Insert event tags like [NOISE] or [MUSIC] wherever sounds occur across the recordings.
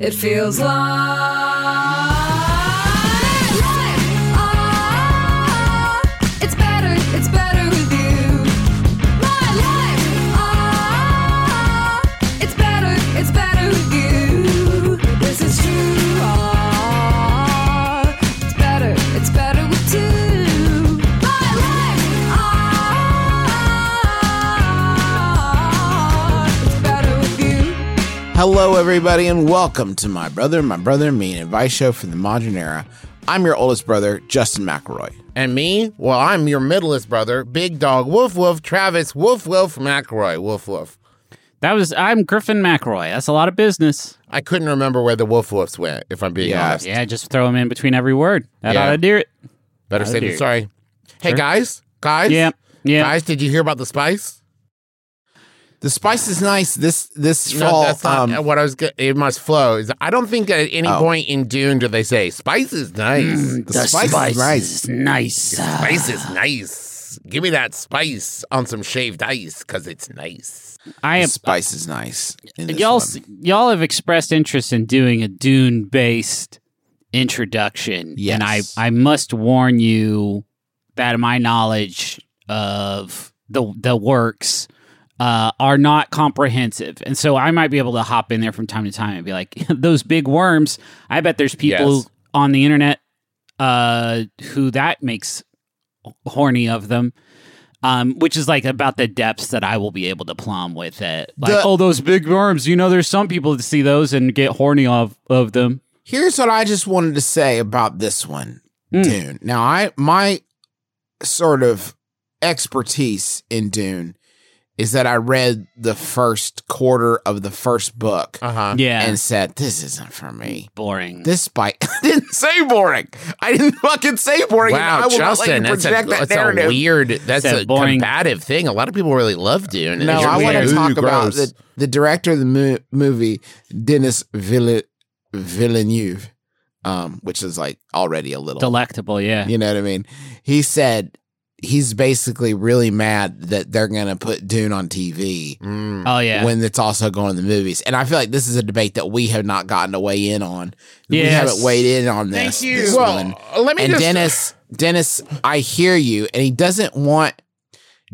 It feels like. Hello, everybody, and welcome to My Brother, My Brother and Me, an advice show from the modern era. I'm your oldest brother, Justin McElroy. And me? Well, I'm your middleest brother, Big Dog, Woof Woof, Travis, Woof Woof, McElroy, Woof Woof. That was I'm Griffin McElroy. That's a lot of business. I couldn't remember where the Woof Woofs went, if I'm being Yeah. honest. Yeah, just throw them in between every word. That Yeah. ought to do it. Better say than sorry. Hey, Sure. guys, guys, Yeah, yeah. guys, did you hear about the spice? The spice is nice this this No, fall. that's not um, what I was. Get, it must flow. Is- I don't think at any Oh. point in Dune do they say spice is nice. Mm, the, spice, is nice. nice. Spice is nice. Give me that spice on some shaved ice because it's nice. I The am. spice is nice. Y'all, one. y'all have expressed interest in doing a Dune-based introduction, Yes. and I, I must warn you that my knowledge of the the works uh, are not comprehensive, and so I might be able to hop in there from time to time and be like, [LAUGHS] "Those big worms." I bet there's people Yes. on the internet uh, who that makes horny of them. Um, which is like about the depths that I will be able to plumb with it. Like, The- oh, those big worms. You know, there's some people that see those and get horny of of them. Here's what I just wanted to say about this one, Mm. Dune. Now, I my sort of expertise in Dune is that I read the first quarter of the first book Uh huh. Yeah, and said, "This isn't for me." boring. This spice [LAUGHS] I didn't say boring. I didn't fucking say boring. and I Wow, will not Justin, let that's, a, that that's a weird, that's a a boring- combative thing. A lot of people really love Dune. and No, it's I want to talk Ooh, about the, the director of the mo- movie, Dennis Villeneuve, Villeneuve, um, which is like already a little, Delectable, yeah. you know what I mean? He said he's basically really mad that they're going to put Dune on TV Mm. Oh yeah. when it's also going to the movies. And I feel like this is a debate that we have not gotten to weigh in on. We haven't weighed in on this. Thank you. this Well, one. let me and just. Dennis, Dennis, I hear you, and he doesn't want.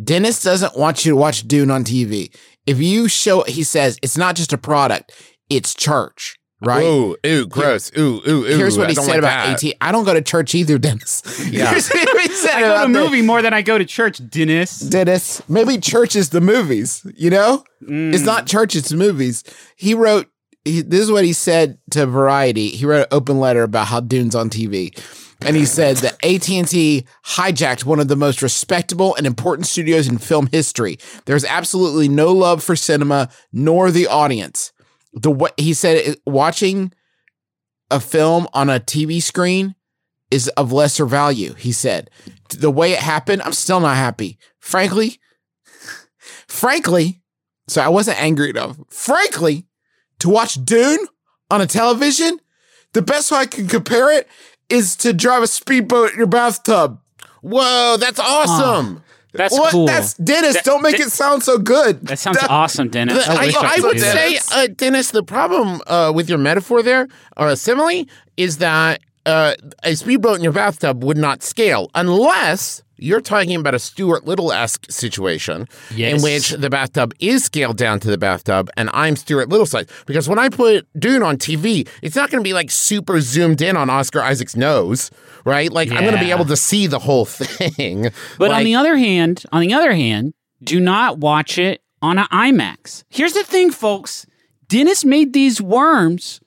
Dennis doesn't want you to watch Dune on TV. If you show, he says it's not just a product; it's church, right? Ooh, ooh, gross. Ooh, ooh, ooh. Here's what he don't said like about that. AT. I don't go to church either, Dennis. [LAUGHS] Yeah. Here's what he said I go to the- movie more than I go to church, Dennis. Dennis. Maybe church is the movies. You know, it's Mm. not church; it's movies. He wrote. He, this is what he said to Variety. He wrote an open letter about how Dune's on TV, and he said that AT and T hijacked one of the most respectable and important studios in film history. There's absolutely no love for cinema nor the audience. The way he said, watching a film on a TV screen is of lesser value. He said, the way it happened, I'm still not happy. Frankly, frankly, so I wasn't angry enough. Frankly, to watch Dune on a television, the best way I can compare it is to drive a speedboat in your bathtub. Whoa, that's awesome. That's what? cool. That's Dennis. That- don't make that- it sound so good. that sounds That- awesome, Dennis. The- I, wish I could would say, uh, Dennis, the problem uh, with your metaphor there, or a simile, is that uh, a speedboat in your bathtub would not scale unless you're talking about a Stuart Little esque situation in which the bathtub is scaled down to the bathtub and I'm Stuart Little size. Because when I put Dune on TV, it's not going to be like super zoomed in on Oscar Isaac's nose, right? Like I'm going to be able to see the whole [LAUGHS] thing. But on the other hand, on the other hand, do not watch it on an IMAX. Here's the thing, folks. Dennis made these worms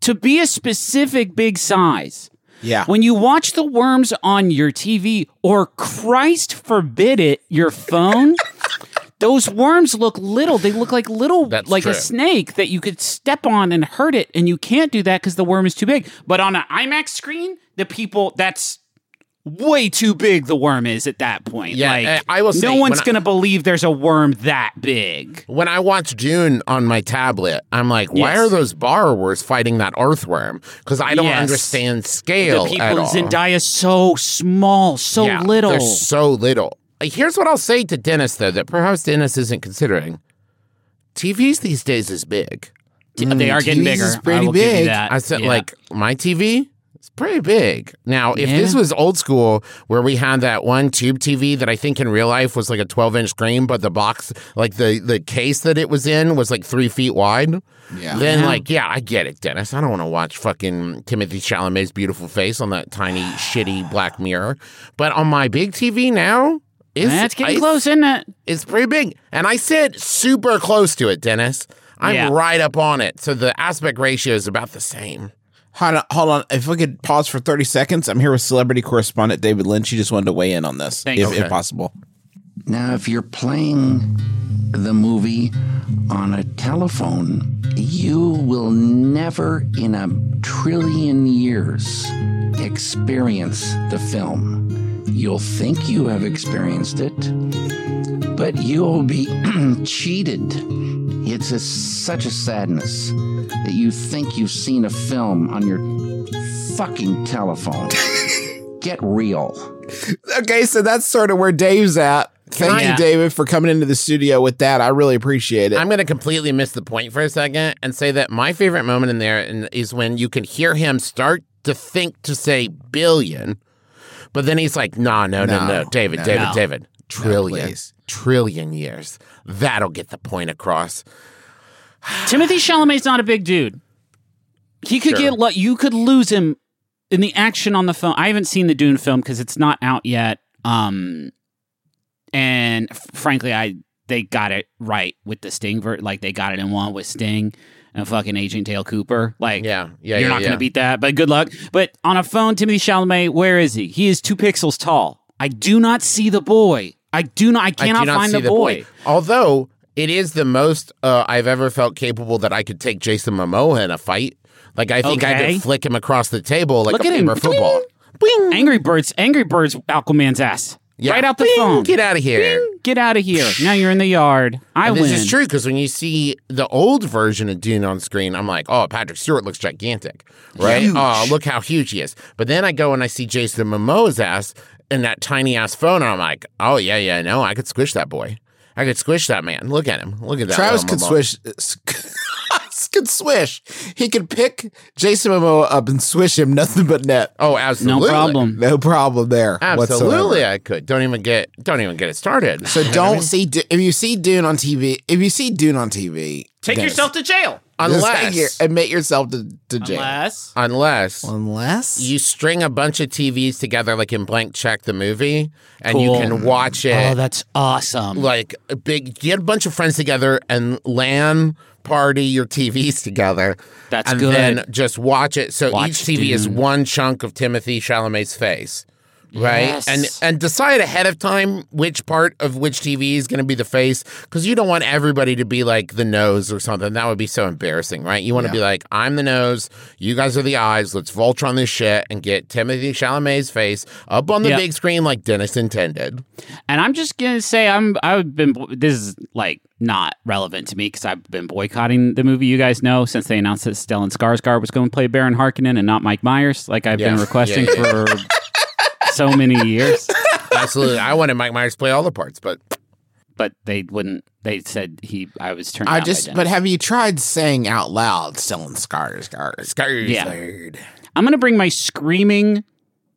to be a specific big size. Yeah. When you watch the worms on your TV or Christ forbid it, your phone, [LAUGHS] those worms look little. They look like little, That's like true. a snake that you could step on and hurt it. And you can't do that because the worm is too big. But on an IMAX screen, the people, that's way too big the worm is at that point. Yeah, like, I will say, no one's going to believe there's a worm that big. When I watch Dune on my tablet, I'm like, why Yes. are those borrowers fighting that earthworm? Because I don't Yes. understand scale The people in. Zendaya so small, so Yeah, little. They're so little. Uh, Here's what I'll say to Dennis, though, that perhaps Dennis isn't considering. TVs these days is big. they are getting TVs bigger. is pretty I will give you big. that. I said, Yeah. like, my TV is pretty big. Now, if Yeah. this was old school, where we had that one tube TV that I think in real life was like a 12 inch screen, but the box, like the, the case that it was in, was like three feet wide. Yeah. Then, Yeah. like, yeah, I get it, Dennis. I don't want to watch fucking Timothy Chalamet's beautiful face on that tiny, [SIGHS] shitty black mirror. But on my big TV now, it's, That's getting I- close, isn't it? It's pretty big. And I sit super close to it, Dennis. I'm Yeah. right up on it. So the aspect ratio is about the same. Hold on, hold on. If we could pause for 30 seconds, I'm here with celebrity correspondent David Lynch. He just wanted to weigh in on this, if, Okay. if possible. Now, if you're playing the movie on a telephone, you will never in a trillion years experience the film. You'll think you have experienced it, but you'll be [CLEARS THROAT] cheated. It's a, such a sadness that you think you've seen a film on your fucking telephone. [LAUGHS] Get real. Okay, so that's sort of where Dave's at. Thank I- you, David, for coming into the studio with that. I really appreciate it. I'm going to completely miss the point for a second and say that my favorite moment in there is when you can hear him start to think to say billion, but then he's like, no, no, no, no, No, David, no. David, No. David, trillion, please. trillion years. That'll get the point across. [SIGHS] Timothy Chalamet's not a big dude. He could Sure. get you could lose him in the action on the film. I haven't seen the Dune film because it's not out yet. Um, and f- frankly, I they got it right with the Sting. Ver- like they got it in one with Sting and fucking Agent Dale Cooper. Like, Yeah, yeah, you're yeah, not yeah. gonna beat that. But good luck. But on a phone, Timothy Chalamet, where is he? He is two pixels tall. I do not see the boy. I do not. I I cannot do not find see the, boy. Although it is the most uh, I've ever felt capable that I could take Jason Momoa in a fight. Like I think I could flick him across the table like Look a at him. paper football. Bing. Angry Birds. Angry Birds. Aquaman's ass. Yeah. Right out the Bing. phone. Get out of here. Get out of here. Now you're in the yard. I And win. this is true because when you see the old version of Dune on screen, I'm like, oh, Patrick Stewart looks gigantic, right? Oh, look how huge he is. But then I go and I see Jason Momoa's ass in that tiny ass phone, and I'm like, oh yeah, yeah, no, I could squish that boy. I could squish that man. Look at him. Look at that. Travis could Momoa. Swish. could swish. He could pick Jason Momoa up and swish him nothing but net. Oh, absolutely. no problem. No problem there. Absolutely, whatsoever. I could. Don't even get. Don't even get it started. So [LAUGHS] don't see if you see Dune on TV. If you see Dune on TV, Take Dennis, yourself to jail. Just unless you admit yourself to, to jail. Unless. unless Unless you string a bunch of TVs together, like in Blank Check the movie, and you can watch it. Oh, that's awesome. like a big get a bunch of friends together and LAN party your TVs together. That's and good. then just watch it. So Watch each TV is one chunk of Timothy Chalamet's face. Right Yes. and and decide ahead of time which part of which TV is going to be the face because you don't want everybody to be like the nose or something that would be so embarrassing right you want to be like I'm the nose you guys are the eyes let's Voltron this shit and get Timothy Chalamet's face up on the Yep. big screen like Dennis intended And I'm just gonna say I'm I've been this is like not relevant to me because I've been boycotting the movie. You guys know since they announced that Stellan Skarsgård was going to play Baron Harkonnen and not Mike Myers, like I've been Yeah. requesting Yeah, for so many years. [LAUGHS] absolutely I wanted Mike Myers to play all the parts but But they wouldn't. They said he. I was turned. I down just. Dennis. But have you tried saying out loud, "Stellan Skarsgård"? Skarsgård I'm going to bring my screaming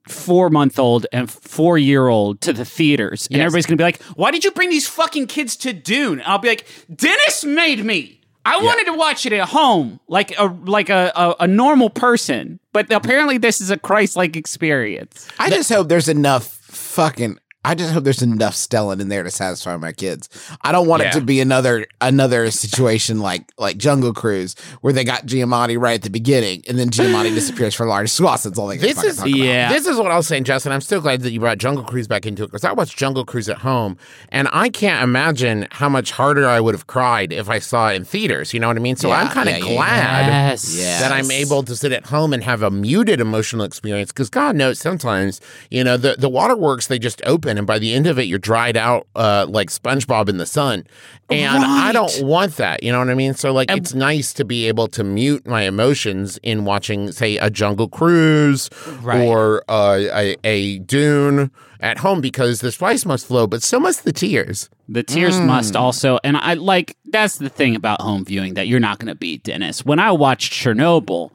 four month old and four year old to the theaters. And Yes. everybody's going to be like, why did you bring these fucking kids to Dune? And I'll be like, Dennis made me. I wanted to watch it at home like a like a, a, a normal person, but apparently this is a Christ like experience. I just hope there's enough fucking I just hope there's enough Stellan in there to satisfy my kids. I don't want Yeah. it to be another another situation like like Jungle Cruise where they got Giamatti right at the beginning and then Giamatti [SIGHS] disappears for large swaths. That's all they can This is talk about. Yeah. This is what I was saying, Justin. I'm still glad that you brought Jungle Cruise back into it because I watched Jungle Cruise at home, and I can't imagine how much harder I would have cried if I saw it in theaters. You know what I mean? So Yeah, I'm kind of yeah, yeah, glad Yes. That I'm able to sit at home and have a muted emotional experience because God knows sometimes you know the the waterworks they just open, and by the end of it you're dried out uh, like SpongeBob in the sun, and I don't want that. You know what I mean? So like it's nice to be able to mute my emotions in watching, say, a Jungle Cruise Right. or uh, a, a Dune at home because the spice must flow, but so must the tears. The tears Mm. must also, and I like that's the thing about home viewing that you're not going to beat, Dennis. When I watched Chernobyl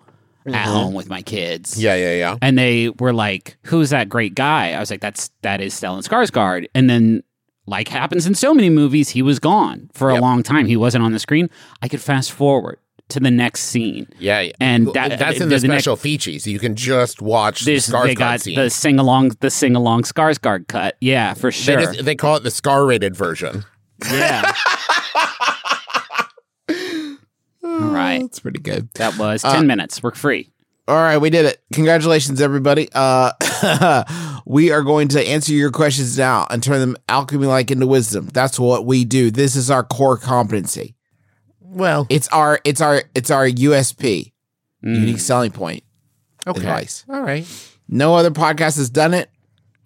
at home with my kids, Mm-hmm. Yeah, yeah, yeah. and they were like, "Who's that great guy?" I was like, "That's that is Stellan Skarsgård." And then, like happens in so many movies, he was gone for a long time. He wasn't on the screen. I could fast forward to the next scene. Yeah, yeah. And that- that's in the- the, the next- special features. You can just watch This the they Skarsgård got scene. the sing along, the sing along Skarsgård cut. Yeah, for They, sure. just- they call it the scar rated version. yeah. [LAUGHS] All right, That's pretty good. that was ten minutes. We're free. All right, we did it. Congratulations, everybody. Uh, [LAUGHS] we are going to answer your questions now and turn them alchemy like into wisdom. That's what we do. This is our core competency. Well, It's our it's our it's our USP, unique selling point. okay. Advice. All right. No other podcast has done it,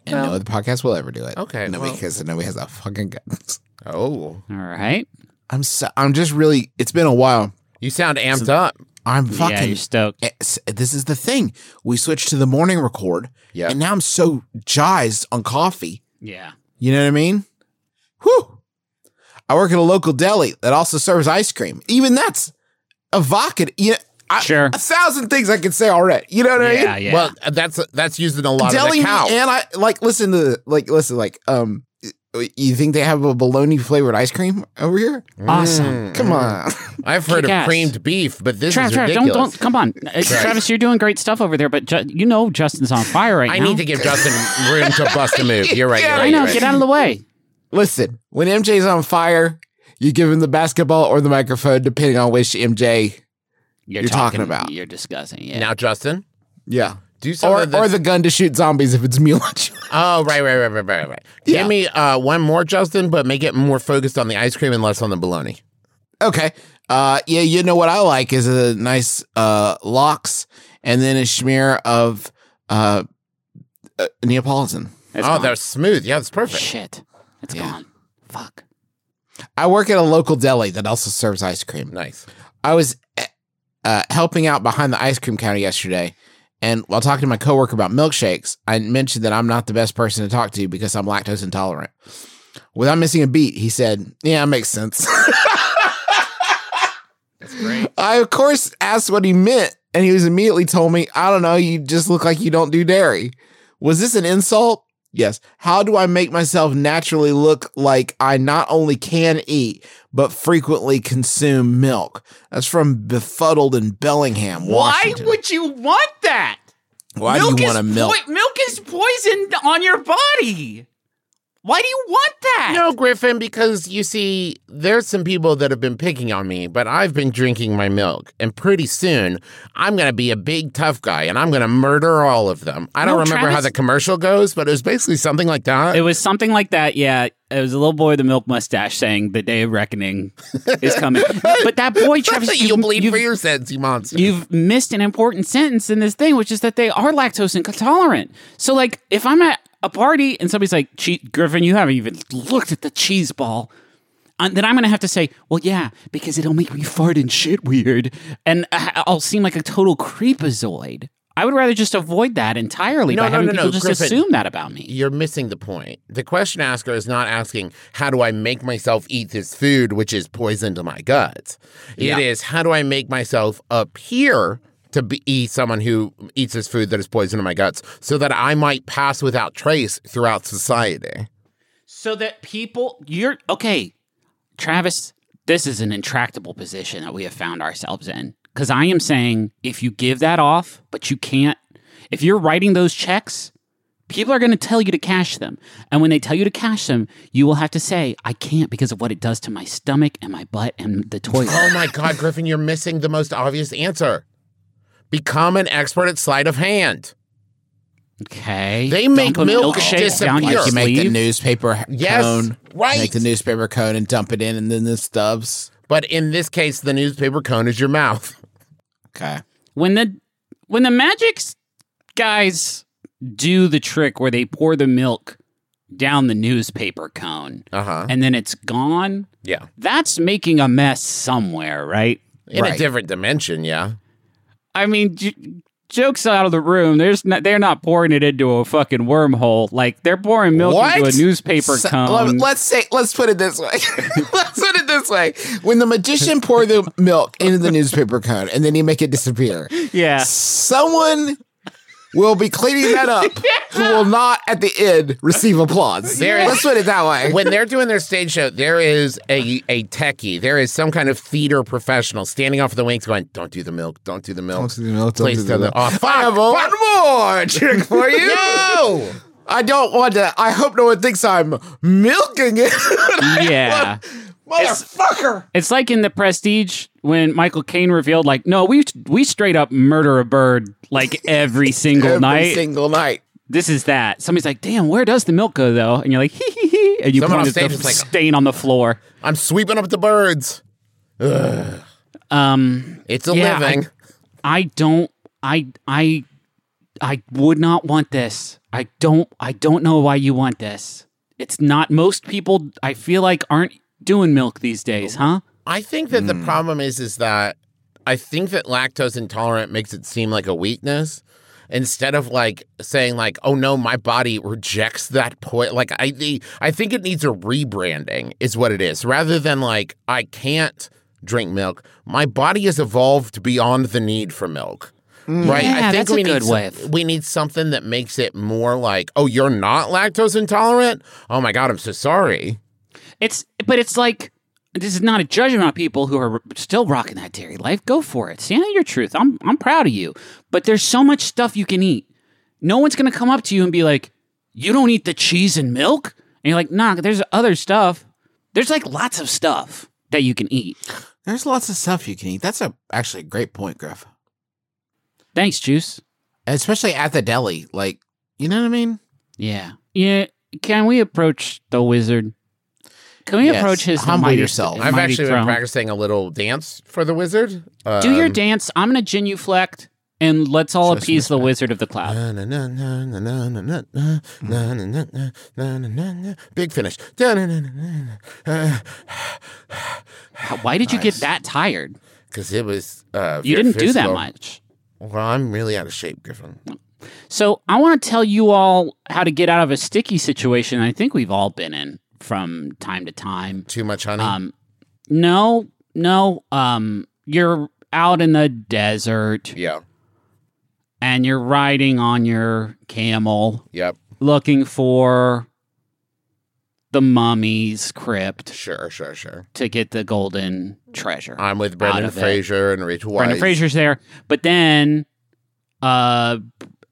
and no other podcast will ever do it. Okay, no, well- because nobody has a fucking guns. Oh, All right. I'm so, I'm just really. It's been a while. You sound amped up. I'm yeah, fucking. you're stoked. this is the thing. We switched to the morning record, Yeah. and now I'm so jazzed on coffee. Yeah. You know what I mean? Whew. I work at a local deli that also serves ice cream. Even that's evocative. You know, I, Sure. A thousand things I could say already. You know what I mean? Yeah, yeah. Well, that's that's used in a lot deli of the cow. and I like listen to the, like listen like um. You think they have a bologna flavored ice cream over here? awesome. Come on. [LAUGHS] I've heard of Kick-ass. creamed beef, but this Travis, is Travis, ridiculous. don't, don't, come on. Uh, Travis, you're doing great stuff over there, but Ju- you know Justin's on fire right now. I now. need to give Justin room to bust a move. You're right. [LAUGHS] You're right. I know, you're right. get out of the way. Listen, when MJ's on fire, you give him the basketball or the microphone, depending on which MJ. You're, You're talking about. You're discussing. Yeah. Now, Justin, Yeah. Do some Or, or the gun to shoot zombies if it's [LAUGHS] Milla. oh, right, right, right, right, right, right. Yeah. Give me uh, one more, Justin, but make it more focused on the ice cream and less on the bologna. Okay. Uh, yeah, you know what I like is a nice uh lox and then a smear of uh, uh Neapolitan. It's oh, gone. that's smooth. Yeah, that's perfect. shit. It's Yeah. gone. Fuck. I work at a local deli that also serves ice cream. Nice. I was uh, helping out behind the ice cream counter yesterday, and while talking to my coworker about milkshakes, I mentioned that I'm not the best person to talk to because I'm lactose intolerant. Without missing a beat, he said, "Yeah, it makes sense." That's great. [LAUGHS] I of course asked what he meant, and he was immediately told me, "I don't know. You just look like you don't do dairy." Was this an insult? Yes. How do I make myself naturally look like I not only can eat but frequently consume milk? That's from Befuddled in Bellingham, Washington. Why would you want that? Why do you want a milk? milk is poison on your body. Why do you want that? No, Griffin, because you see, there's some people that have been picking on me, but I've been drinking my milk, and pretty soon I'm going to be a big tough guy, and I'm going to murder all of them. I don't No, remember how the commercial goes, but it was basically something like that. It was something like that. Yeah, it was a little boy with a milk mustache saying the day of reckoning is [LAUGHS] coming. but that boy, Travis, You'll you've, bleed for your sins, you monster. you've missed an important sentence in this thing, which is that they are lactose intolerant. So, like, if I'm at a party and somebody's like, Griffin, you haven't even looked at the cheese ball. And then I'm going to have to say, well, yeah, because it'll make me fart and shit weird. And I- I'll seem like a total creepazoid. I would rather just avoid that entirely No, by no, having no, people just Griffin. assume that about me. You're missing the point. The question asker is not asking, how do I make myself eat this food, which is poison to my guts? It is, how do I make myself appear to be someone who eats this food that is poison to my guts so that I might pass without trace throughout society? so that people you're okay travis this is an intractable position that we have found ourselves in because i am saying if you give that off but you can't if you're writing those checks People are going to tell you to cash them. And when they tell you to cash them, you will have to say, I can't because of what it does to my stomach and my butt and the toilet. Oh my God, Griffin, you're missing the most obvious answer. Become an expert at sleight of hand. Okay. They make Dump a milk milkshake down disappear. your Like you make the newspaper Yes, cone. right. Make the newspaper cone and dump it in, and then the stubs. But in this case, the newspaper cone is your mouth. Okay. when the when the magic guys do the trick where they pour the milk down the newspaper cone Uh huh. and then it's gone, Yeah. that's making a mess somewhere, right? In a different dimension, yeah. I mean, j- jokes out of the room. There's not, they're not pouring it into a fucking wormhole. Like they're pouring milk What? into a newspaper So- cone. let- let's say, let's put it this way. [LAUGHS] let's put it this way. When the magician [LAUGHS] pour the milk into the newspaper cone and then you make it disappear, yeah. someone will be cleaning that up [LAUGHS] who will not at the end receive applause. There is- let's put it that way. when they're doing their stage show, there is a a techie, there is some kind of theater professional standing off the wings, going, "Don't do the milk, don't do the milk, Don't do the milk, don't please do the milk." Oh, fuck, I have one more trick for you. [LAUGHS] No! I don't want to. I hope no one thinks I'm milking it. [LAUGHS] Yeah. Motherfucker. It's like in the Prestige when Michael Caine revealed, like, no, we we straight up murder a bird like every [LAUGHS] single night. Every night. single night. this is that. Somebody's like, damn, where does the milk go though? And you're like, [LAUGHS] hee hee hee, and you Someone point on at the like- stain on the floor. I'm sweeping up the birds. Ugh. Um, It's a Yeah, I- living. I don't, I, I, I would not want this. I don't, I don't know why you want this. It's not most people. I feel like aren't doing milk these days, huh? I think that the hmm. problem is is that I think that lactose intolerant makes it seem like a weakness instead of like saying like oh no my body rejects that point. Like I the, I think it needs a rebranding is what it is. Rather than like I can't drink milk my body has evolved beyond the need for milk. Hmm. Right? Yeah, I think that's a we good need way some- we need something that makes it more like oh you're not lactose intolerant? Oh my god I'm so sorry It's, but it's like this is not a judgment on people who are still rocking that dairy life. Go for it. Stand on your truth. I'm, I'm proud of you. But there's so much stuff you can eat. No one's gonna come up to you and be like, "You don't eat the cheese and milk," and you're like, "Nah, there's other stuff. There's like lots of stuff that you can eat." There's lots of stuff you can eat. That's a actually a great point, Griff. Thanks, Juice. Especially at the deli. Like, you know what I mean? Yeah, yeah. Can we approach the wizard? Can we yes. approach his humble mighty, yourself? I've actually throne. been practicing a little dance for the wizard. Um, Do your dance. I'm gonna genuflect and let's all so appease the wizard of the cloud. Big finish. Why did you nice. get that tired? Because it was. Uh, you didn't physical. do that much. Well, I'm really out of shape, Griffin. So I want to tell you all how to get out of a sticky situation I think we've all been in from time to time. Too much honey. Um, no, no. Um, you're out in the desert yeah. and you're riding on your camel, Yep. looking for the mummy's crypt Sure. Sure. Sure. to get the golden treasure. I'm with Brendan. Fraser and Rachel Weisz. Brendan Fraser's there, but then, uh,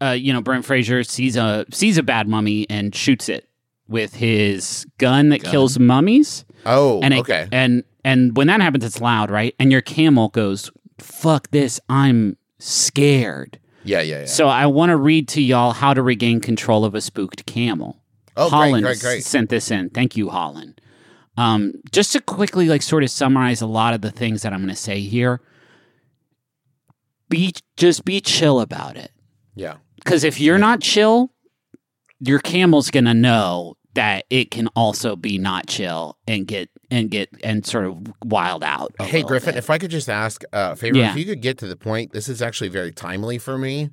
uh, you know, Brendan Fraser sees a sees a bad mummy and shoots it with his gun that kills mummies. Oh. And it, okay. and and when that happens, it's loud, right? And your camel goes, "Fuck this! I'm scared." Yeah. Yeah. Yeah. So I want to read to y'all how to regain control of a spooked camel. Oh, Holland great, great. sent this in. Thank you, Holland. Um, just to quickly, like, sort of summarize a lot of the things that I'm going to say here. Be just be chill about it, yeah. because if you're not chill, your camel's going to know that it can also be not chill and get and get and sort of wild out. Hey, Griffin, bit. if I could just ask a favor, Yeah. if you could get to the point, this is actually very timely for me.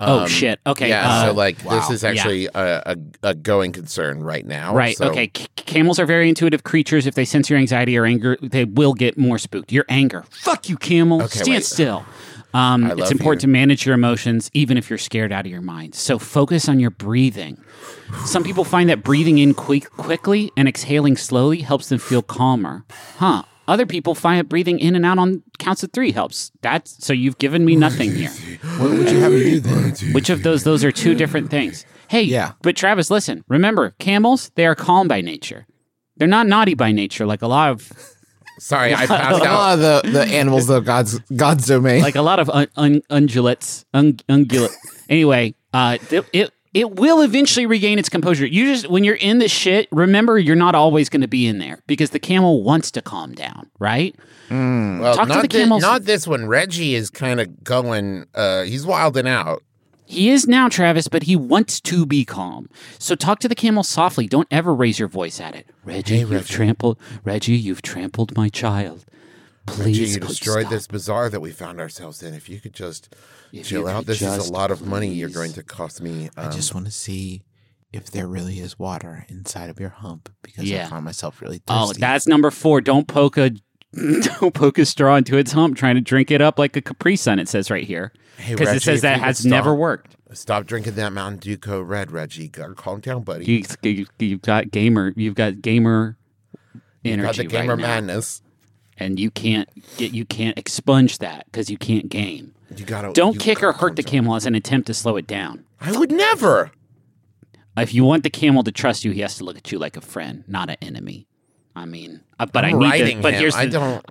oh Um, shit. Okay. yeah, uh, so like wow. this is Yeah. actually a, a, a going concern right now. Right. so- Okay. C- camels are very intuitive creatures. If they sense your anxiety or anger, they will get more spooked. Your anger. Fuck you, camel. Okay, Stand wait. still. Um, it's important you. to manage your emotions, even if you're scared out of your mind. So focus on your breathing. Some people find that breathing in quick, quickly and exhaling slowly helps them feel calmer. Huh. Other people find that breathing in and out on counts of three helps. That's so you've given me nothing here. What would you have me do then? Which of those? Those are two different things. Hey, Yeah. But Travis, listen. Remember, camels they are calm by nature. They're not naughty by nature, like a lot of Sorry, I [LAUGHS] passed out. lot the, the animals, though, God's God's domain. like a lot of un- un- ungulates. Un- ungulate. anyway, uh, th- it it will eventually regain its composure. You just when you're in the shit, remember you're not always going to be in there because the camel wants to calm down, right? Well, Talk to not the thi- camels. not this one. Reggie is kind of going. Uh, he's wilding out. He is now Travis, but he wants to be calm. So talk to the camel softly. Don't ever raise your voice at it. Reggie, you've trampled. Reggie, you've trampled my child. Please, Reggie, you destroyed stop. this bazaar that we found ourselves in. If you could just If chill you out, could this is a lot of money you're going to cost me. I Um, just want to see if there really is water inside of your hump because Yeah. I found myself really thirsty. Oh, that's number four. Don't poke a [LAUGHS] don't poke a straw into its hump trying to drink it up like a Capri Sun. It says right here because Reggie, it says that has never worked. Stop drinking that Mountain Dew Code Red, Reggie. Calm down, buddy. You, you've got gamer. You've got gamer You've got the gamer right madness. and you can't get you can't expunge that because you can't game. You gotta. Don't you kick or hurt the camel as an attempt to slow it down. I would never. If you want the camel to trust you, he has to look at you like a friend, not an enemy. I mean, uh, but I I'm need riding to. But him. here's the, I don't.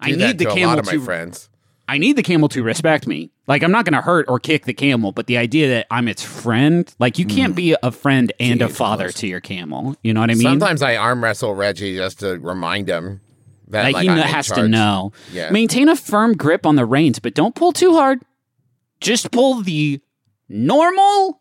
I do that need the to camel a lot of my to- friends. I need the camel to respect me. Like I'm not going to hurt or kick the camel, but the idea that I'm its friend, like you can't be a friend and a father to your camel. You know what I mean? Sometimes I arm wrestle Reggie just to remind him that like, like, he I'm kn- in has to know. Yeah. Maintain a firm grip on the reins, but don't pull too hard. Just pull the normal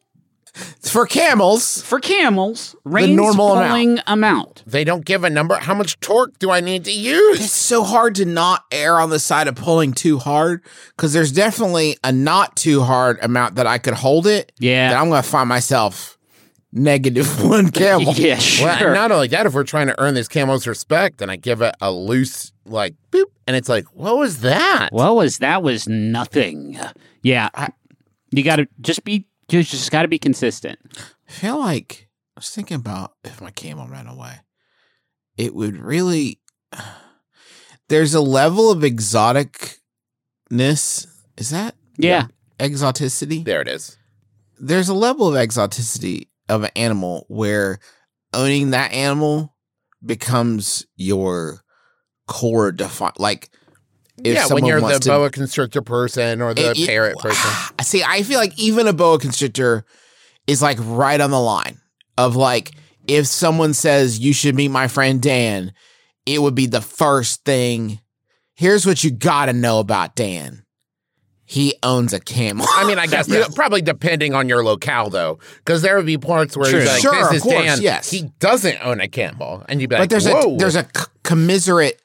[LAUGHS] for camels. for camels reins normal amount. pulling amount. They don't give a number. How much torque do I need to use? It's so hard to not err on the side of pulling too hard because there's definitely a not too hard amount that I could hold it. Yeah. That I'm going to find myself negative [LAUGHS] one camel. Yeah, sure. Well, not only that, if we're trying to earn this camel's respect, and I give it a loose like boop, and it's like, what was that? What was that? Was nothing. Yeah, you got to just be. You just got to be consistent. I feel like I was thinking about if my camel ran away, it would really. [SIGHS] There's a level of exoticness. Is that Yeah, exoticity? There it is. There's a level of exoticity of an animal where owning that animal becomes your core define. Like, if yeah, when you're the to- boa constrictor person or the it- it- parrot [SIGHS] person. See, I feel like even a boa constrictor is like right on the line of like if someone says you should meet my friend Dan, it would be the first thing. Here's what you got to know about Dan. He owns a camel. I mean, I guess [LAUGHS] Yeah. probably depending on your locale, though, because there would be parts where True. he's like, Sure, "This of is course, Dan." yes. He doesn't own a camel, and you'd be like, but there's "Whoa." a there's a c- commiserate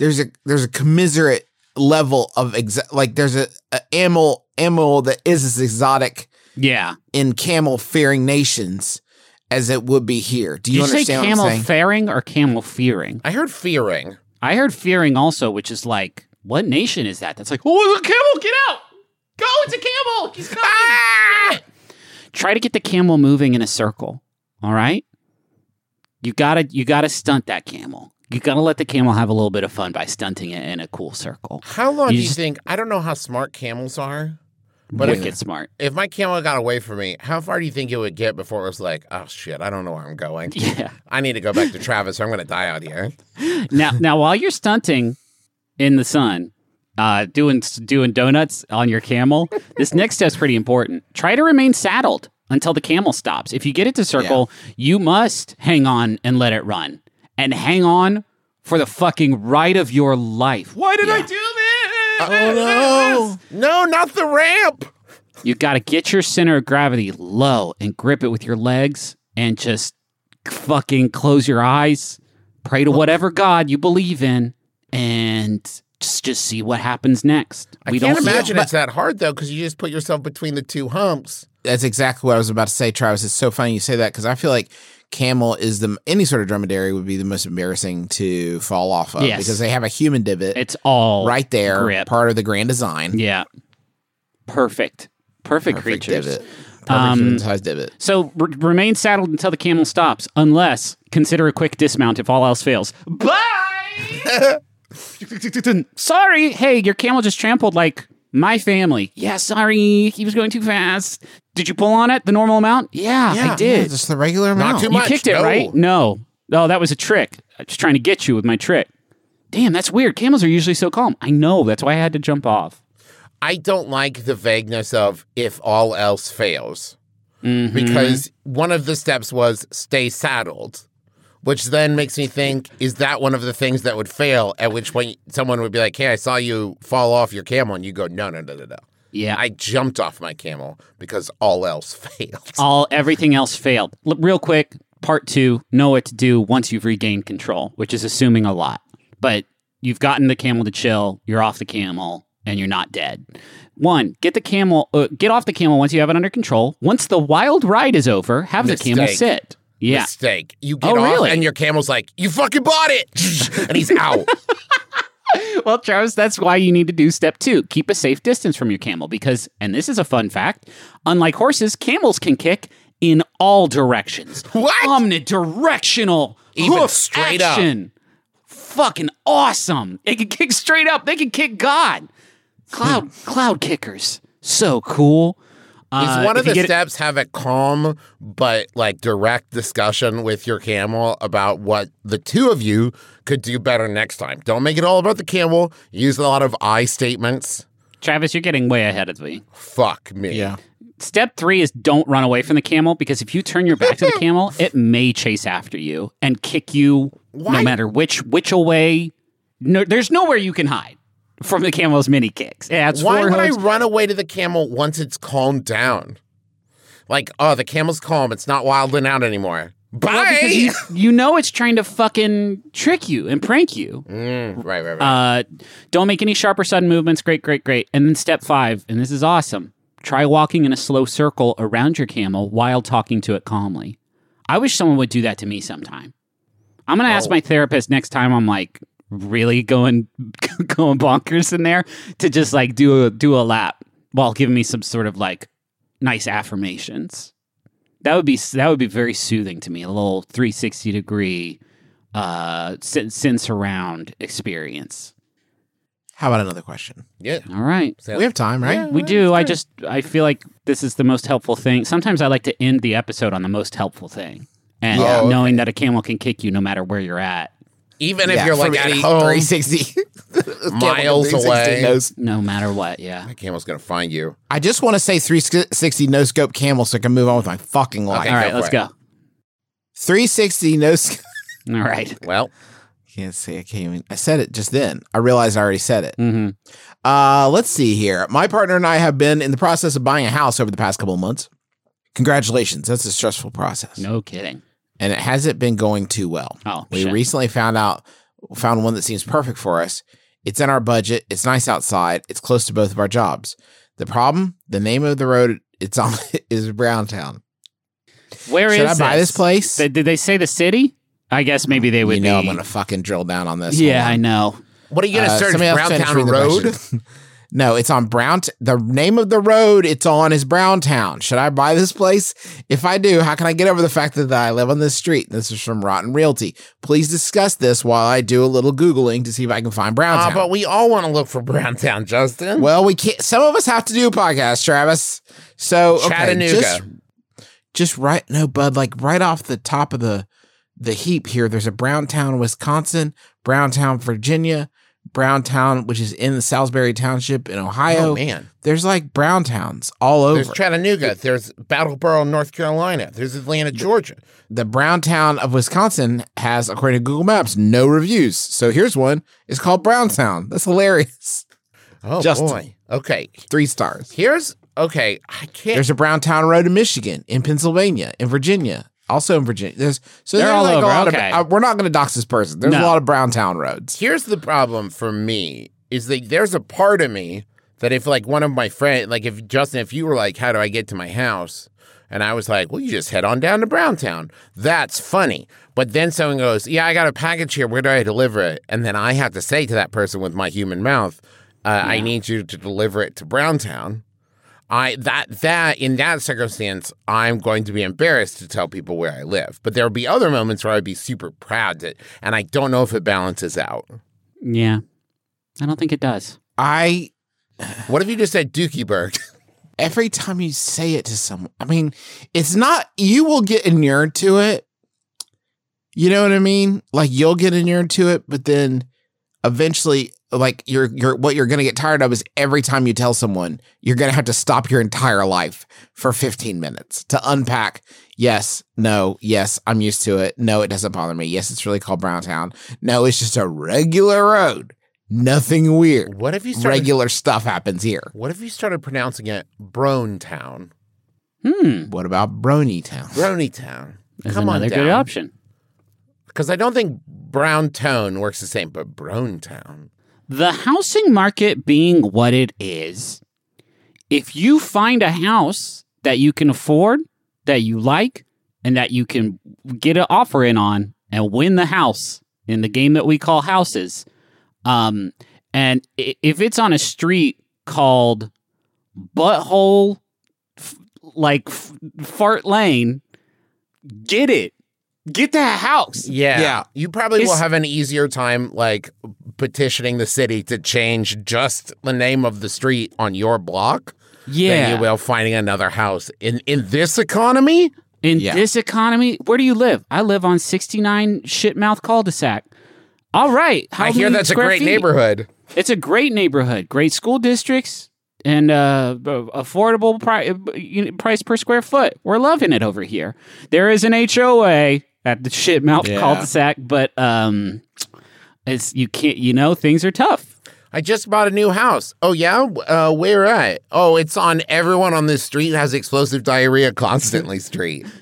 there's a there's a commiserate level of exa- like there's a, a animal animal that is as exotic yeah. in camel fearing nations as it would be here. Do Did you, you say understand what camel I'm saying? faring or camel fearing? I heard fearing. I heard fearing also, which is like, what nation is that? That's like, oh, it's a camel! Get out! Go! It's a camel! He's coming! Ah! Try to get the camel moving in a circle. All right. You gotta you gotta stunt that camel. You gotta let the camel have a little bit of fun by stunting it in a cool circle. How long You do you think? I don't know how smart camels are, but Wicked if, smart. if my camel got away from me, how far do you think it would get before it was like, "Oh shit, I don't know where I'm going. [LAUGHS] Yeah. I need to go back to Travis, or I'm going to die out here." now now while you're stunting in the sun uh, doing doing donuts on your camel this next step's pretty important try to remain saddled until the camel stops if you get it to circle you must hang on and let it run and hang on for the fucking ride of your life why did i do this Oh no! No, not the ramp. you got to get your center of gravity low and grip it with your legs and just fucking close your eyes, pray to whatever God you believe in, and just, just see what happens next. I can't imagine it's that hard though, because you just put yourself between the two humps. That's exactly what I was about to say, Travis. It's so funny you say that because I feel like camel is the any sort of dromedary would be the most embarrassing to fall off of Yes. because they have a human divot It's all right there, grip. part of the grand design. Yeah. Perfect. Perfect, Perfect creatures. divot, perfect Um, human sized divot. So re- remain saddled until the camel stops, unless consider a quick dismount if all else fails. Bye. [LAUGHS] sorry. Hey, your camel just trampled like my family. Yeah, sorry. He was going too fast. Did you pull on it the normal amount? Yeah, Yeah, I did. Yeah, just the regular amount. Not too much. you kicked it, no. right? No. Oh, that was a trick. I was trying to get you with my trick. Damn, that's weird. Camels are usually so calm. I know. That's why I had to jump off. I don't like the vagueness of if all else fails. Mm-hmm. Because one of the steps was stay saddled, which then makes me think is that one of the things that would fail? At which point someone would be like, hey, I saw you fall off your camel. And you go, no, no, no, no, no. Yeah. I jumped off my camel because all else [LAUGHS] failed. all everything else failed. L- real quick, part two: know what to do once you've regained control, which is assuming a lot. But you've gotten the camel to chill. You're off the camel, and you're not dead. One, get the camel, uh, get off the camel once you have it under control. Once the wild ride is over, have the camel sit. Yeah. Mistake. You get Oh, off really? and your camel's like, you fucking bought it. [LAUGHS] and he's out. [LAUGHS] [LAUGHS] Well, Charles, that's why you need to do step two. Keep a safe distance from your camel because, and this is a fun fact, unlike horses, camels can kick in all directions. [LAUGHS] What? Omnidirectional. Even hoof straight up. Fucking awesome. They can kick straight up. They can kick God. Cloud [CLEARS THROAT] cloud kickers. So cool. Is Uh, one of the get- steps have a calm but like direct discussion with your camel about what the two of you could do better next time? Don't make it all about the camel. Use a lot of I statements. Travis, you're getting way ahead of me. Fuck me. Yeah. Step three is don't run away from the camel because if you turn your back to the [LAUGHS] camel, it may chase after you and kick you Why? no matter which which away. No, there's nowhere you can hide from the camel's mini kicks. It has Why four would I run away to the camel once it's calmed down? Like, oh, the camel's calm. It's not wilding out anymore. Bye. Well, because you, [LAUGHS] you know it's trying to fucking trick you and prank you. Mm, right, right, right. Uh, don't make any sharp or sudden movements. Great, great, great. And then step five, and this is awesome. Try walking in a slow circle around your camel while talking to it calmly. I wish someone would do that to me sometime. I'm gonna ask Oh. my therapist next time I'm like really going [LAUGHS] going bonkers in there to just like do a do a lap while giving me some sort of like nice affirmations. That would be that would be very soothing to me. A little 360 degree uh sin, sin surround experience. How about another question? yeah. All right. So- We have time, right? We do. I just I feel like this is the most helpful thing. Sometimes I like to end the episode on the most helpful thing. And Yeah. Oh, okay. knowing that a camel can kick you no matter where you're at, Even if Yeah, you're like from at any home, 360 [LAUGHS] [LAUGHS] Miles 360 away. nose- no matter what, yeah. the camel's gonna find you. I just want to say 360 no scope camel so I can move on with my fucking life. Okay. All right, go let's for go. 360 no scope. [LAUGHS] All right. Well, Can't say I can't even. I said it just then. I realized I already said it. Mm-hmm. Uh, let's see here. My partner and I have been in the process of buying a house over the past couple of months. Congratulations. That's a stressful process. No kidding. And it hasn't been going too well. Oh, We shit. recently found out found one that seems perfect for us. It's in our budget. It's nice outside. It's close to both of our jobs. The problem, the name of the road it's on [LAUGHS] is Browntown. Where is Should I buy this place? Did did they say the city? I guess maybe they would you know be. I'm gonna fucking drill down on this. yeah, Hold I know. what are you gonna Uh, search? somebody else finish Browntown reading the Road? [LAUGHS] no, it's on Brown. the name of the road it's on is Browntown. Should I buy this place? If I do, how can I get over the fact that I live on this street? This is from Rotten Realty. Please discuss this while I do a little googling to see if I can find Browntown. Uh, but we all want to look for Browntown, Justin. well, we can't. Some of us have to do a podcast, Travis. So okay, Chattanooga. just, just right. No, bud. Like right off the top of the the heap here. There's a Browntown, Wisconsin, Browntown, Virginia, Browntown, which is in the Salisbury Township in Ohio. oh man, There's like Browntowns all over. there's Chattanooga. There's Battleboro, North Carolina. There's Atlanta, Georgia. the Browntown of Wisconsin has, according to Google Maps, no reviews. So here's one. It's called Browntown. That's hilarious. Oh Justin. boy. Okay, Three stars. here's okay. I can't. There's a Browntown Road in Michigan, in Pennsylvania, in Virginia, also in Virginia. There's so They're all like over, a lot okay. of. Uh, we're not going to dox this person. There's a lot of Browntown roads. here's the problem for me is that there's a part of me that if like one of my friends, like if Justin, if you were like, how do I get to my house? And I was like, well, you just head on down to Browntown. That's funny. But then someone goes, yeah, I got a package here. Where do I deliver it? And then I have to say to that person with my human mouth, uh, I need you to deliver it to Browntown. I that that in that circumstance, I'm going to be embarrassed to tell people where I live. But there will be other moments where I'd be super proud to, and I don't know if it balances out. Yeah. I don't think it does. I [SIGHS] What if you just said Dookieburg? [LAUGHS] every time you say it to someone, I mean, it's not you will get inured to it. You know what I mean? Like you'll get inured to it, but then eventually like you're you're what you're gonna get tired of is every time you tell someone, you're gonna have to stop your entire life for 15 minutes to unpack. Yes, no, yes, I'm used to it. No, it doesn't bother me. Yes, it's really called Browntown. No, it's just a regular road. Nothing weird. What if you started? Regular stuff happens here. What if you started pronouncing it Browntown? Hmm. What about Brony Town? Bronytown. That's Come on another good option. Because I don't think Brown Tone works the same, but Brown Town. The housing market being what it is, if you find a house that you can afford, that you like, and that you can get an offer in on and win the house in the game that we call houses, um, and if it's on a street called Butthole, like Fart Lane, get it. Get that house. Yeah. Yeah. You probably will have an easier time like petitioning the city to change just the name of the street on your block Yeah. than you will finding another house. In in this economy, In Yeah. this economy, where do you live? I live on 69 Shitmouth cul-de-sac. All right. How I hear many that's a square great feet? neighborhood. It's a great neighborhood, great school districts, and uh, b- affordable pri- uh, price per square foot. We're loving it over here. There is an HOA at the Shitmouth Yeah. cul-de-sac, but um, it's you can't. You know, things are tough. I just bought a new house. Oh yeah, uh, where at? Oh, it's on everyone on this street has explosive diarrhea constantly. Street. [LAUGHS]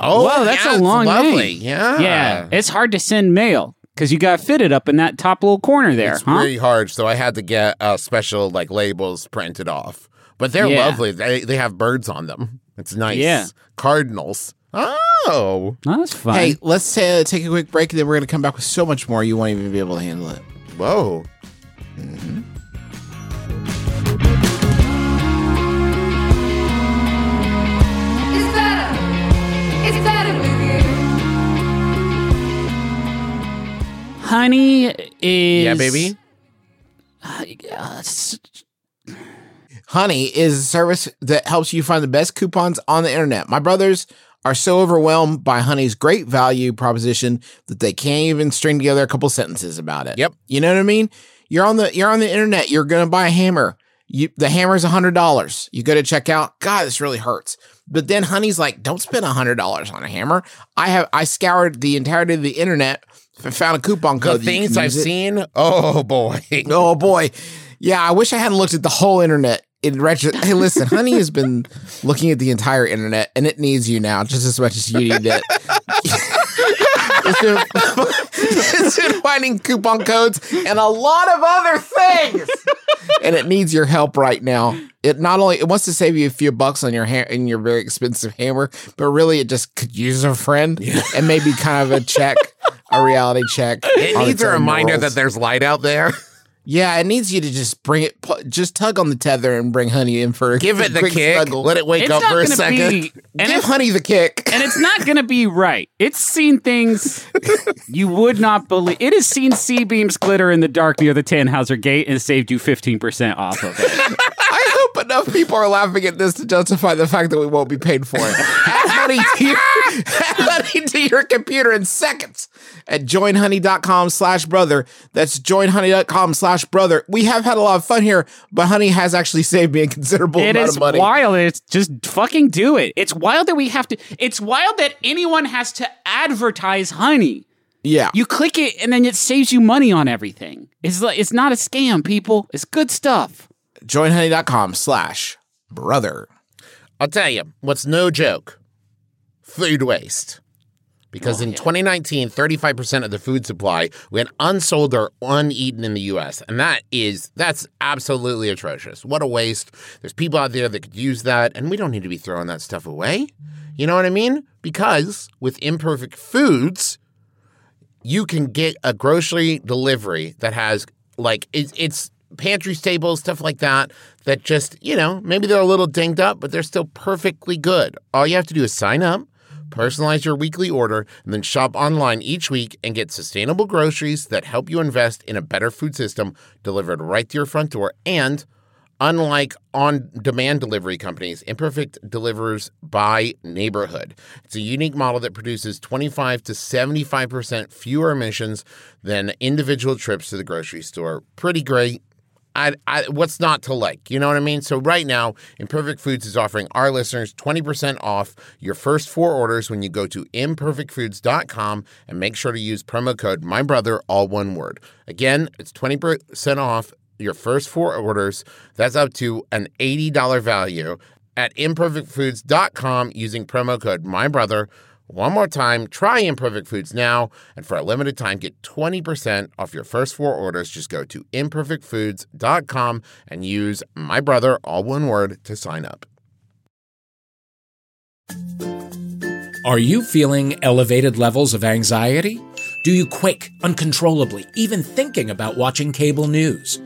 Oh, Whoa, that's yeah, a long lovely. name. Yeah, Yeah, it's hard to send mail because you got fitted up in that top little corner there, It's huh? very hard, so I had to get uh, special like labels printed off. But they're Yeah. lovely. They they have birds on them. It's nice. Yeah. cardinals. Oh, that's fun. Hey, let's uh, take a quick break, and then we're going to come back with so much more you won't even be able to handle it. whoa. It's better. It's better with you. honey is Yeah, baby. Uh, s- Honey is a service that helps you find the best coupons on the internet. My brothers are so overwhelmed by Honey's great value proposition that they can't even string together a couple sentences about it. Yep. You know what I mean? You're on the you're on the internet. You're gonna buy a hammer. You the hammer's a hundred dollars. You go to check out, God, this really hurts. But then Honey's like, don't spend a hundred dollars on a hammer. I have I scoured the entirety of the internet and found a coupon The code. you things I've it. seen. Oh boy. Oh boy. Yeah, I wish I hadn't looked at the whole internet in retro. Hey, listen, Honey has been looking at the entire internet and it needs you now just as much as you need it. [LAUGHS] it's, been, it's been finding coupon codes and a lot of other things. and it needs your help right now. It not only it wants to save you a few bucks on your ha- in your very expensive hammer, but really it just could use a friend and maybe kind of a check, a reality check. It needs a reminder morals. that there's light out there. Yeah, it needs you to just bring it, just tug on the tether and bring Honey in for a Give it [LAUGHS] the quick kick. snuggle. Let it wake it's up for a second. be, and Give Honey the kick. and it's not going to be [LAUGHS] right. It's seen things you would not believe. It has seen C-beams glitter in the dark near the Tannhauser Gate and saved you fifteen percent off of it. [LAUGHS] I hope enough people are laughing at this to justify the fact that we won't be paid for it. Honey to your, add Honey to your computer in seconds at joinhoney.com slash brother. That's joinhoney.com slash brother. We have had a lot of fun here, but Honey has actually saved me a considerable It amount is of money. wild. It's just fucking do it. It's wild that we have to. It's wild that anyone has to advertise honey. Yeah. You click it and then it saves you money on everything. It's like it's not a scam, people. It's good stuff. joinhoney.com slash brother. I'll tell you, what's no joke? Food waste. Because oh, in 2019, 35% of the food supply went unsold or uneaten in the US. And that is, that's absolutely atrocious. What a waste. There's people out there that could use that, and we don't need to be throwing that stuff away. You know what I mean? Because with imperfect foods, you can get a grocery delivery that has like it, it's pantry staples stuff like that that just you know maybe they're a little dinged up but they're still perfectly good all you have to do is sign up Personalize your weekly order and then shop online each week and get sustainable groceries that help you invest in a better food system delivered right to your front door. And unlike on demand delivery companies, Imperfect delivers by neighborhood. It's a unique model that produces 25 to 75% fewer emissions than individual trips to the grocery store. Pretty great. I, I, what's not to like? You know what I mean? So right now, Imperfect Foods is offering our listeners 20% off your first four orders when you go to imperfectfoods.com and make sure to use promo code my brother all one word. Again, it's 20% off your first four orders. That's up to an $80 value at imperfectfoods.com using promo code my brother. One more time, try Imperfect Foods now, and for a limited time, get 20% off your first four orders. Just go to imperfectfoods.com and use my brother, all one word, to sign up. Are you feeling elevated levels of anxiety? Do you quake uncontrollably, even thinking about watching cable news?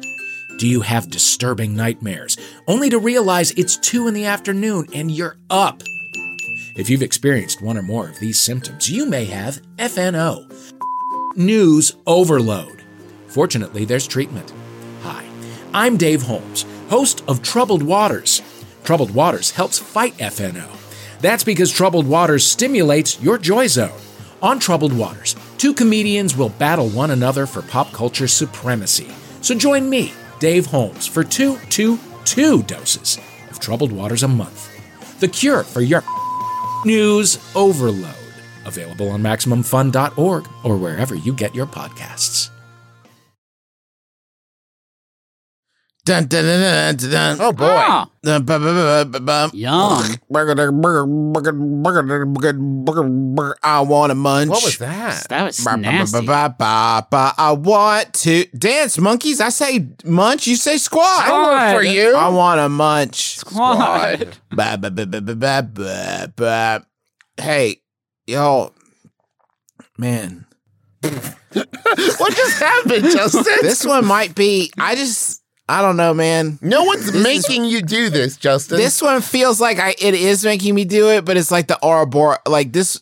Do you have disturbing nightmares, only to realize it's 2 in the afternoon and you're up? If you've experienced one or more of these symptoms, you may have FNO, news overload. Fortunately, there's treatment. Hi, I'm Dave Holmes, host of Troubled Waters. Troubled Waters helps fight FNO. That's because Troubled Waters stimulates your joy zone. On Troubled Waters, two comedians will battle one another for pop culture supremacy. So join me, Dave Holmes, for two, two, two doses of Troubled Waters a month. The cure for your news overload. Available on MaximumFun.org or wherever you get your podcasts. Dun, dun, dun, dun, dun, dun. Oh boy. Ah, Dun, ba, ba, ba, ba, ba. yum. Burger, burger, burger, burger, burger, burger, burger. I want to munch. What was that? That was Ba, ba, ba, nasty. ba, ba, ba. I want to dance, monkeys. I say munch. You say squat. I work for you. I want to munch. Squad. Ba, ba, ba, ba, ba, ba, ba, ba. Hey, yo, man, what just happened, Justin? this one might be. I just, I don't know, man. no one's This is- making you do this, Justin. This one feels like I it is making me do it, but it's like the Ouroboros. Like this.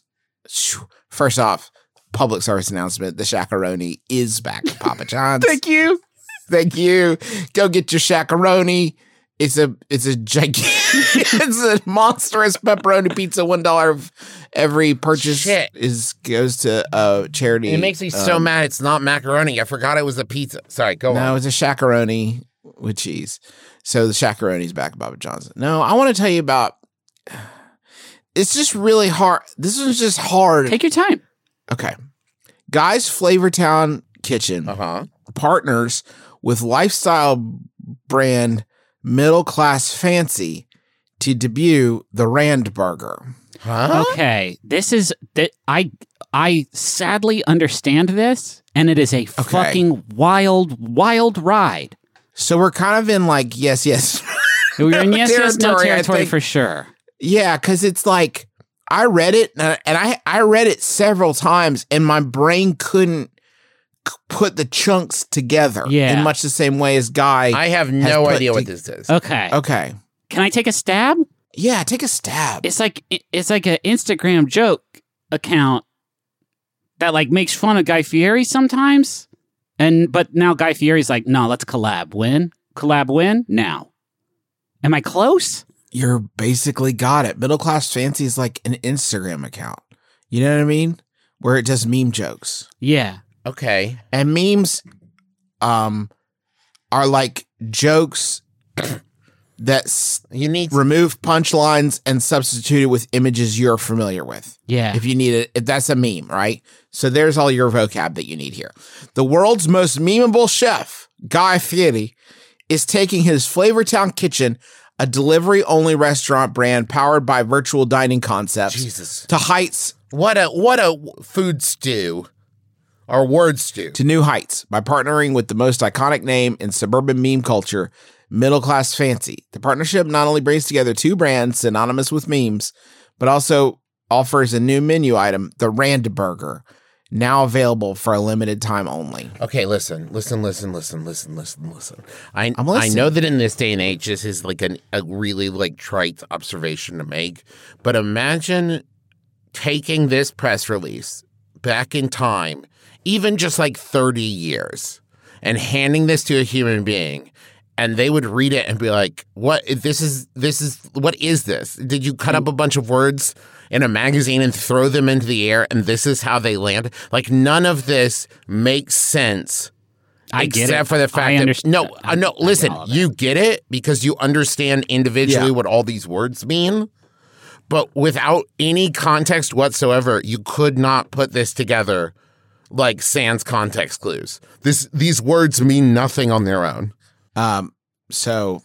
First off, public service announcement: the Shaq-a-Roni is back at Papa John's. [LAUGHS] Thank you. Thank you. Go get your Shaq-a-Roni. It's a it's a gigantic [LAUGHS] it's a monstrous pepperoni pizza. One dollar of every purchase Shit. is goes to uh charity. it makes me so Um, mad. It's not macaroni. I forgot it was a pizza. Sorry, go No, on. No, it's a Shaq-a-Roni with cheese. So the Shaq-a-Roni's back at Papa John's. No, I want to tell you about. It's just really hard. This one's just hard. Take your time. okay, guys, Flavortown Kitchen Uh huh. partners with lifestyle brand Middle Class Fancy to debut the Rand Burger. Huh? Okay, this is that I I sadly understand this, and it is a fucking wild, wild ride. So we're kind of in like yes, yes, [LAUGHS] We're in yes, yes, no Territory, I territory think. for sure. yeah, because it's like I read it uh, and I- I I read it several times and my brain couldn't put the chunks together Yeah. in much the same way as Guy. I have no put idea what to- this is. Okay, okay, can I take a stab? yeah, take a stab. It's like it's like an Instagram joke account that like makes fun of Guy Fieri sometimes, and but now Guy Fieri's like, no, let's collab. Win, collab, win now. Am I close? You're basically got it. Middle Class Fancy is like an Instagram account. You know what I mean? Where it does meme jokes. Yeah. Okay. and memes um are like jokes that s- You need remove punchlines and substitute it with images you're familiar with Yeah. if you need it if that's a meme right so there's all your vocab that you need here the world's most memeable chef guy fieri is taking his flavortown kitchen a delivery only restaurant brand powered by virtual dining concepts Jesus. to heights What a what a food stew or word stew. to new heights by partnering with the most iconic name in suburban meme culture, Middle Class Fancy. The partnership not only brings together two brands synonymous with memes, but also offers a new menu item, the Rand Burger, now available for a limited time only. Okay, listen, listen, listen, listen, listen, listen, listen. I I'm I know that in this day and age, this is like an, a really like trite observation to make, but imagine taking this press release back in time, even just like 30 years, and handing this to a human being. And they would read it and be like, "What? This is this is what is this? Did you cut up a bunch of words in a magazine and throw them into the air, and this is how they land? Like none of this makes sense I get except for the fact that no, uh, no. Listen, you get it because you understand individually Yeah. what all these words mean, but without any context whatsoever, you could not put this together like sans context clues. This these words mean nothing on their own. Um, so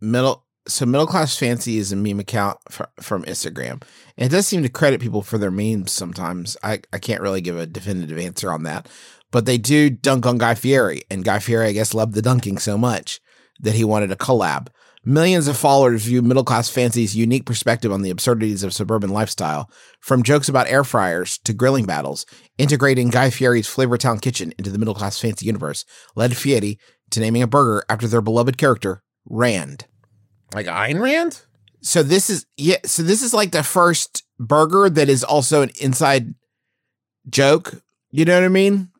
middle, so middle class fancy is a meme account fr- from Instagram. And it does seem to credit people for their memes sometimes. I, I can't really give a definitive answer on that, but they do dunk on Guy Fieri, and Guy Fieri, I guess, loved the dunking so much that he wanted a collab. Millions of followers view middle class fancy's unique perspective on the absurdities of suburban lifestyle, from jokes about air fryers to grilling battles, integrating Guy Fieri's Flavortown kitchen into the middle class fancy universe, led Fieri to naming a burger after their beloved character, Rand. Like Ayn Rand? So this is yeah, so this is like the first burger that is also an inside joke. You know what I mean?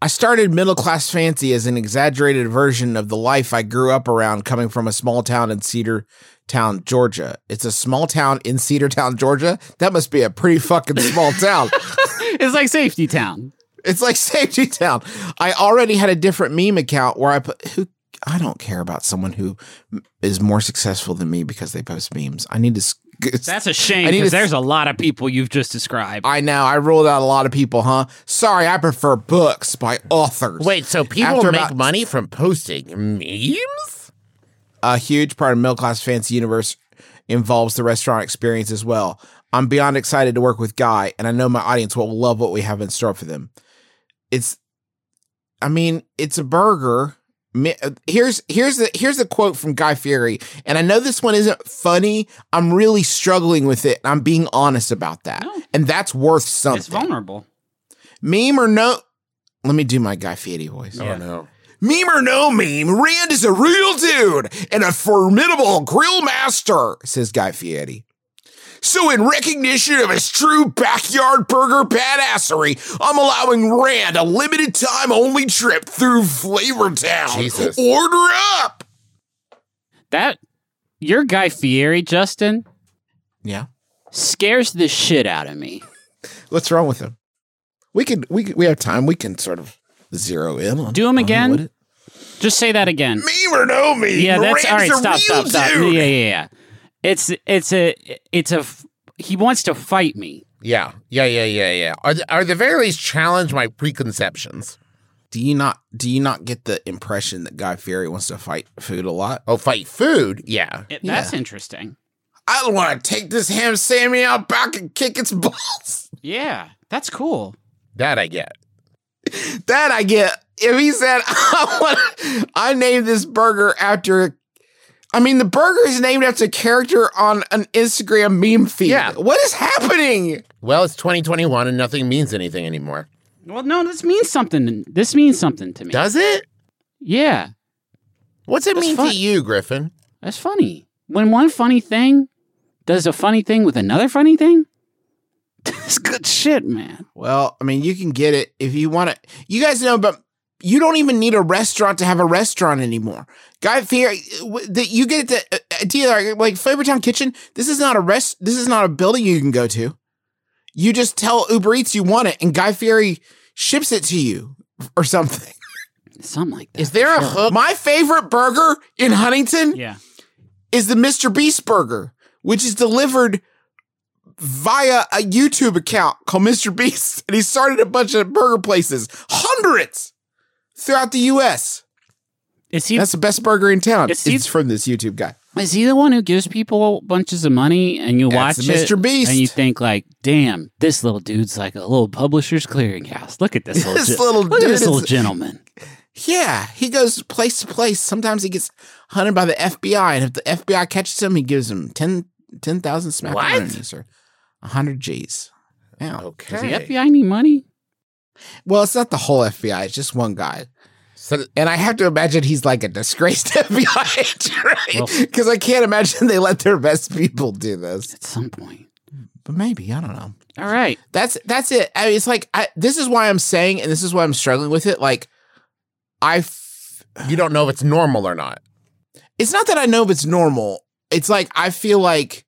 I started middle class fancy as an exaggerated version of the life I grew up around coming from a small town in Cedar Town, Georgia. It's a small town in Cedartown, Georgia. That must be a pretty fucking small town. [LAUGHS] It's like Safety Town. It's like [LAUGHS] Safety Town. I already had a different meme account where I put who I don't care about someone who is more successful than me because they post memes. I need to. That's a shame because there's a lot of people you've just described. I know I ruled out a lot of people, huh? Sorry, I prefer books by authors. Wait, so people After make about- money from posting memes? a huge part of middle class fancy universe involves the restaurant experience as well. I'm beyond excited to work with Guy, and I know my audience will love what we have in store for them. It's, I mean, it's a burger. Uh, Here's here's the here's the quote from Guy Fieri, and I know this one isn't funny. I'm really struggling with it. I'm being honest about that, No. and that's worth something. it's vulnerable. Meme or no? Let me do my Guy Fieri voice. Oh no. Meme or no meme, Rand is a real dude and a formidable grill master, says Guy Fieri. So, in recognition of his true backyard burger badassery, I'm allowing Rand a limited time only trip through Flavortown. Jesus. Order up! That your Guy Fieri, Justin, Yeah. scares the shit out of me. What's wrong with him? We can, we we have time. We can sort of zero in on Do him again? what Just say that again. Me or no me? Yeah, that's all right. Rand's a Stop, stop, stop. dude. Yeah, yeah, yeah. It's it's a it's a he wants to fight me. Yeah, yeah, yeah, yeah, yeah. Are the, are the very least challenge my preconceptions? Do you not do you not get the impression that Guy Fieri wants to fight food a lot? Oh, fight food? Yeah. It, That's interesting. I don't want to take this ham Sammy out back and kick its balls. Yeah, that's cool. That I get. [LAUGHS] That I get. If he said [LAUGHS] I want, I named this burger after. I mean, the burger is named after a character on an Instagram meme feed. Yeah. What is happening? Well, it's 2021 and nothing means anything anymore. Well, no, this means something. This means something to me. Does it? yeah, What's it That's mean fun. to you, Griffin? that's funny. When one funny thing does a funny thing with another funny thing, [LAUGHS] that's good shit, man. Well, I mean, you can get it if you want to. You guys know, but you don't even need a restaurant to have a restaurant anymore. Guy Fieri, that you get it the uh, idea like, like Flavortown Kitchen. This is not a rest. This is not a building you can go to. You just tell Uber Eats you want it, and Guy Fieri ships it to you or something. [LAUGHS] Something like that. Is there a hook? My favorite burger in Huntington yeah. is the Mr. Beast burger, which is delivered via a YouTube account called Mr. Beast. [LAUGHS] And he started a bunch of burger places, hundreds throughout the US. Is he That's the best burger in town. It's- It's, from this YouTube guy. is he the one who gives people bunches of money and you watch That's it Mr. Beast. and you think like, damn, this little dude's like a little publisher's clearinghouse. Look at this [LAUGHS] little This little look at this little gentleman. Yeah, he goes place to place. Sometimes he gets hunted by the FBI, and if the FBI catches him, he gives him 10 10,000 smack What? or 100 G's. Yeah. Does the FBI need money? Well, it's not the whole FBI, it's just one guy. So, And I have to imagine he's like a disgraced [LAUGHS] FBI agent, Well- right? Because I can't imagine they let their best people do this. At some point. but maybe I don't know. All right. That's that's it. I, it's like I, this is why I'm saying, and this is why I'm struggling with it. Like, I, f- You don't know if it's normal or not. it's not that I know if it's normal. It's like I feel like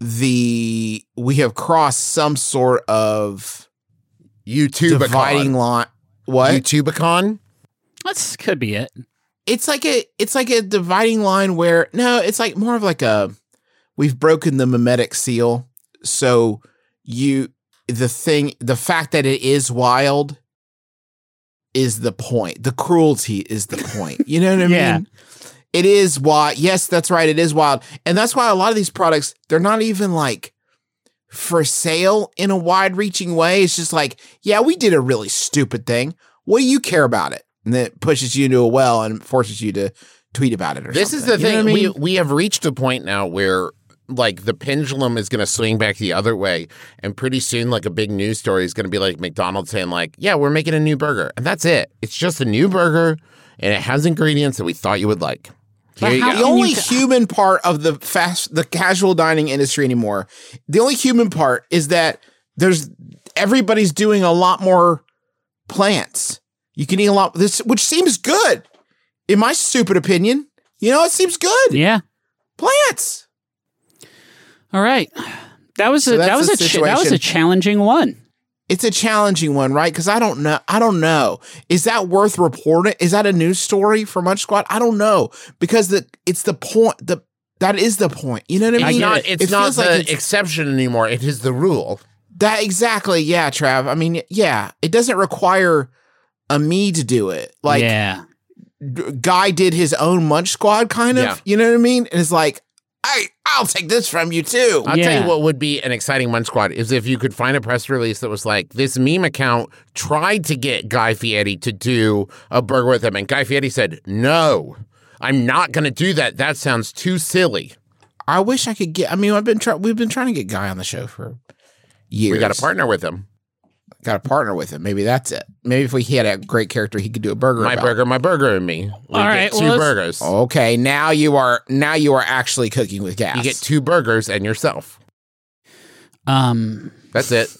the we have crossed some sort of YouTube dividing line. What? YouTubicon? That's could be it. it's like a it's like a dividing line where no, it's like more of like a we've broken the mimetic seal. So you the thing the fact that it is wild is the point. The cruelty is the point. You know what I [LAUGHS] Yeah. mean? It is wild. Yes, that's right. It is wild. And that's why a lot of these products, they're not even like for sale in a wide reaching way. It's just like, yeah, we did a really stupid thing. What do you care about it? And then it pushes you into a well and forces you to tweet about it or This is the You thing. I mean? We we have reached a point now where like the pendulum is going to swing back the other way, and pretty soon, like a big news story is going to be like McDonald's saying like, "Yeah, we're making a new burger," and that's it. It's just a new burger, and it has ingredients that we thought you would like. Here you go. the only you ca- human part of the fast the casual dining industry anymore the only human part is that there's everybody's doing a lot more plants you can eat a lot this which seems good in my stupid opinion you know it seems good Yeah. plants All right. That was So a that's that was the a ch- that was a challenging one. It's a challenging one right because i don't know i don't know is that worth reporting is that a news story for munch squad i don't know because the it's the point the that is the point you know what i It's mean not. It's It not the like it's- exception anymore. It is the rule. That exactly, yeah, Trav. I mean, yeah, it doesn't require a me to do it. Like, yeah. guy did his own Munch Squad, kind of. Yeah. You know what I mean? And it's like, I, I'll take this from you too. I'll tell you what would be an exciting Munch Squad is if you could find a press release that was like, this meme account tried to get Guy Fieri to do a burger with him. And Guy Fieri said, no, I'm not going to do that. That sounds too silly. I wish I could get. I mean, I've been trying. We've been trying to get Guy on the show for years. We got to partner with him. Got to partner with him. Maybe that's it. Maybe if we he had a great character, he could do a burger. My about. burger, my burger, and me. We All get right, 2 well, burgers. Okay, now you are now you are actually cooking with gas. You get two burgers and yourself. Um. That's it.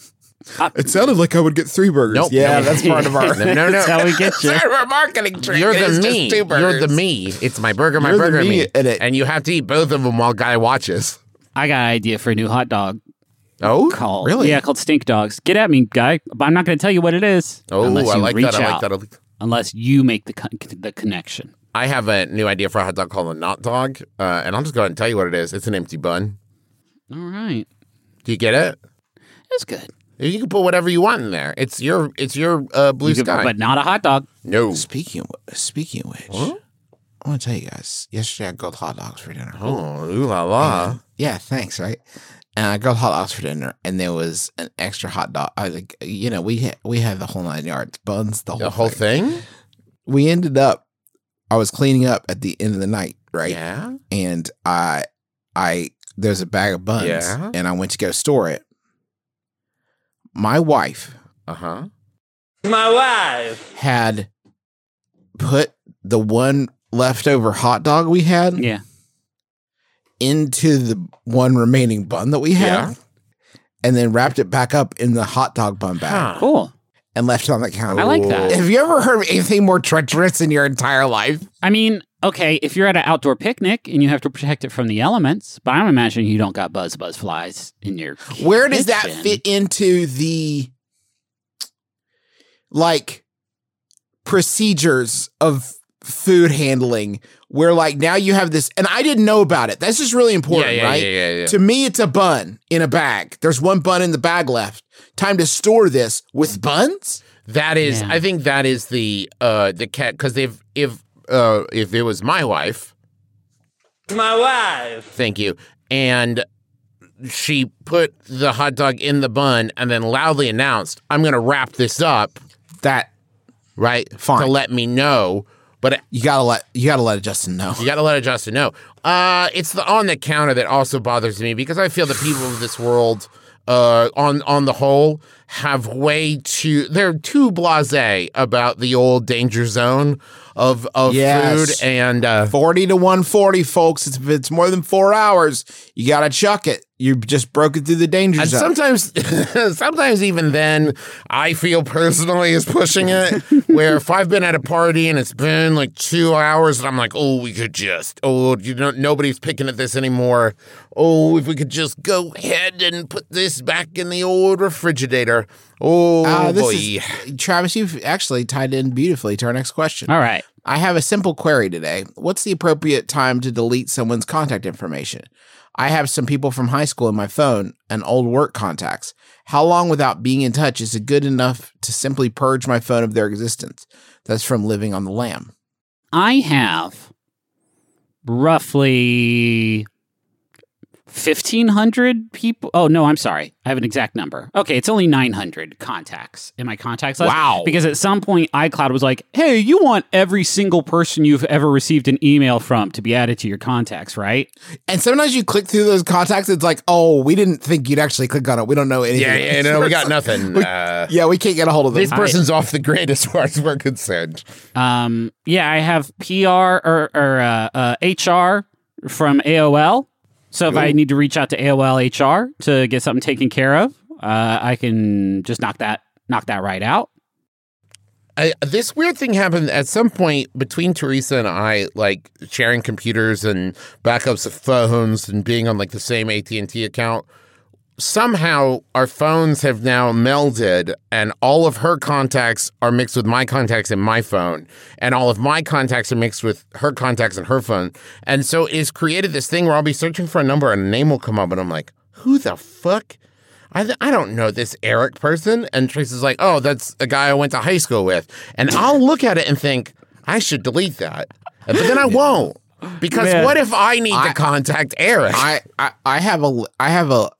It sounded like I would get three burgers. Nope. Yeah, Nope. that's part of our. [LAUGHS] No, no, no. That's how we get [LAUGHS] you. Part of our marketing trick. You're It is the just me. two You're the me. It's my burger, my You're the burger, and me me. it. And you have to eat both of them while Guy watches. I got an idea for a new hot dog Oh, called Really? yeah called stink dogs. Get at me, guy. But I'm not going to tell you what it is. oh, unless I you like reach that. I like out, that. I like- Unless you make the con- the connection. I have a new idea for a hot dog called a not dog, uh, and I'll just go ahead and tell you what it is. It's an empty bun. All right. Do you get it? It's good. You can put whatever you want in there. It's your it's your uh, blue You could- sky. but not a hot dog. no. Speaking of, speaking of which, I want to tell you guys. Yesterday, I grilled hot dogs for dinner. Oh, ooh la la. Yeah, thanks. Right, and I grilled hot dogs for dinner, and there was an extra hot dog. I was like, you know, we had, we had the whole nine yards, buns, the whole, The whole thing. thing? We ended up. I was cleaning up at the end of the night, right? Yeah. And I, I there's a bag of buns, Yeah. and I went to go store it. My wife Uh huh. My wife had put the one leftover hot dog we had Yeah. Into the one remaining bun that we had Yeah. and then wrapped it back up in the hot dog bun bag Huh. Cool. and left it on the counter. I like that. Have you ever heard of anything more treacherous in your entire life? I mean, okay, if you're at an outdoor picnic and you have to protect it from the elements, but I'm imagining you don't got buzz buzz flies in your. Where does that kitchen. fit into the like procedures of food handling where like now you have this and I didn't know about it. That's just really important, yeah, yeah, right? yeah, yeah, yeah. To me, it's a bun in a bag. There's one bun in the bag left. Time to store this with buns. That is, Yeah. I think that is the uh the cat because if if uh if it was my wife, my wife, thank you, and she put the hot dog in the bun and then loudly announced, "I'm going to wrap this up," That right? Fine. to let me know, but you gotta let you gotta let Justin know. you got to let Justin know. Uh, it's the on the counter that also bothers me because I feel the people of this world, uh, on on the whole, have way too they're too blasé about the old danger zone of of Yes. food and uh, Forty to one forty, folks. It's, if it's more than four hours, you gotta chuck it. You just broke it through the danger And zone. sometimes, [LAUGHS] sometimes even then, I feel personally is pushing it. [LAUGHS] where if I've been at a party and it's been like two hours, and I'm like, oh, we could just, oh, you know, nobody's picking at this anymore. Oh, if we could just go ahead and put this back in the old refrigerator. Oh Uh, this boy. is Travis. You've actually tied in beautifully to our next question. All right. I have a simple query today. What's the appropriate time to delete someone's contact information? I have some people from high school in my phone and old work contacts. How long without being in touch is it good enough to simply purge my phone of their existence? That's from Living on the Lamb. I have roughly 1500 people. Oh, no, I'm sorry. I have an exact number. Okay, it's only 900 contacts in my contacts list. Wow. Because at some point, iCloud was like, hey, you want every single person you've ever received an email from to be added to your contacts, right? And sometimes you click through those contacts, it's like, oh, we didn't think you'd actually click on it. We don't know anything. yeah, yeah, no, we got [LAUGHS] nothing. We- Uh, Yeah, we can't get a hold of them. this person's off the grid as far as we're concerned. Um, yeah, I have PR or, or uh, uh, HR from AOL. So if I need to reach out to AOL HR to get something taken care of, uh, I can just knock that knock that right out. I, this weird thing happened at some point between Teresa and I, like sharing computers and backups of phones and being on like the same AT and T account. Somehow our phones have now melded, and all of her contacts are mixed with my contacts in my phone, and all of my contacts are mixed with her contacts in her phone. And so it's created this thing where I'll be searching for a number and a name will come up, and I'm like, who the fuck? I, th- I don't know this Eric person. And Teresa's like, oh, that's a guy I went to high school with. And I'll look at it and think, I should delete that. But then I won't. Because Man. what if I need I- to contact Eric? I, I I have a I have a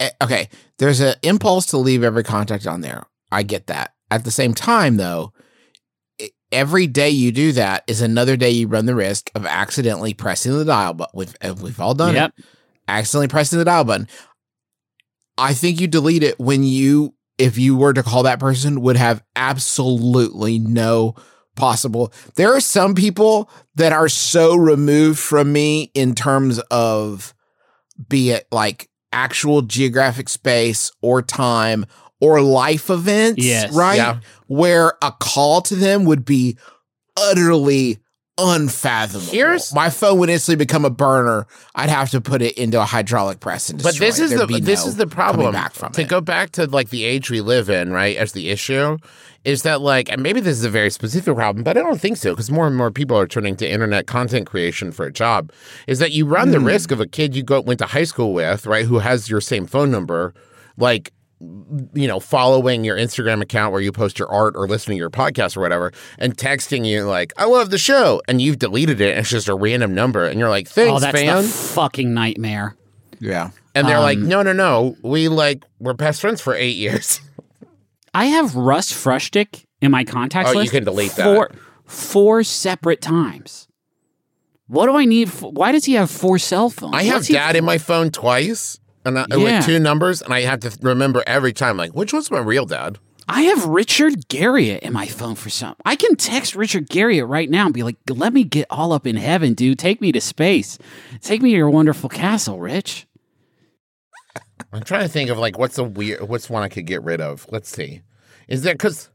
eh, okay. There's an impulse to leave every contact on there. I get that. At the same time, though, every day you do that is another day you run the risk of accidentally pressing the dial button. We've eh, we've all done Yep. it. Accidentally pressing the dial button. I think you delete it when you, if you were to call that person, would have absolutely no possible. There are some people that are so removed from me in terms of be it like actual geographic space or time or life events, Yes. right? Yeah. Where a call to them would be utterly unfathomable. Here's- my phone would instantly become a burner. I'd have to put it into a hydraulic press and but this it. is the be this no is the problem. back from to it. go back to like the age we live in, right? As the issue is that like, and maybe this is a very specific problem, but I don't think so because more and more people are turning to internet content creation for a job. Is that you run the Hmm. risk of a kid you go went to high school with, right, who has your same phone number, like you know, following your Instagram account where you post your art or listening to your podcast or whatever, and texting you like, "I love the show," and you've deleted it. And it's just a random number, and you're like, "Thanks, oh, that's fan." the fucking nightmare. yeah. and they're like, um, "No, no, no, we like we're best friends for eight years." [LAUGHS] I have Russ Frushtick in my contacts Oh, you can delete that. four, Four separate times. What do I need? f why does he have four cell phones? I have What's dad in my phone twice, and I, Yeah. with two numbers, and I have to remember every time, like, which one's my real dad? I have Richard Garriott in my phone for some. I can text Richard Garriott right now and be like, "Let me get all up in heaven, dude. Take me to space. Take me to your wonderful castle, Rich." I'm trying to think of like what's a weird, what's one I could get rid of. Let's see, is there because,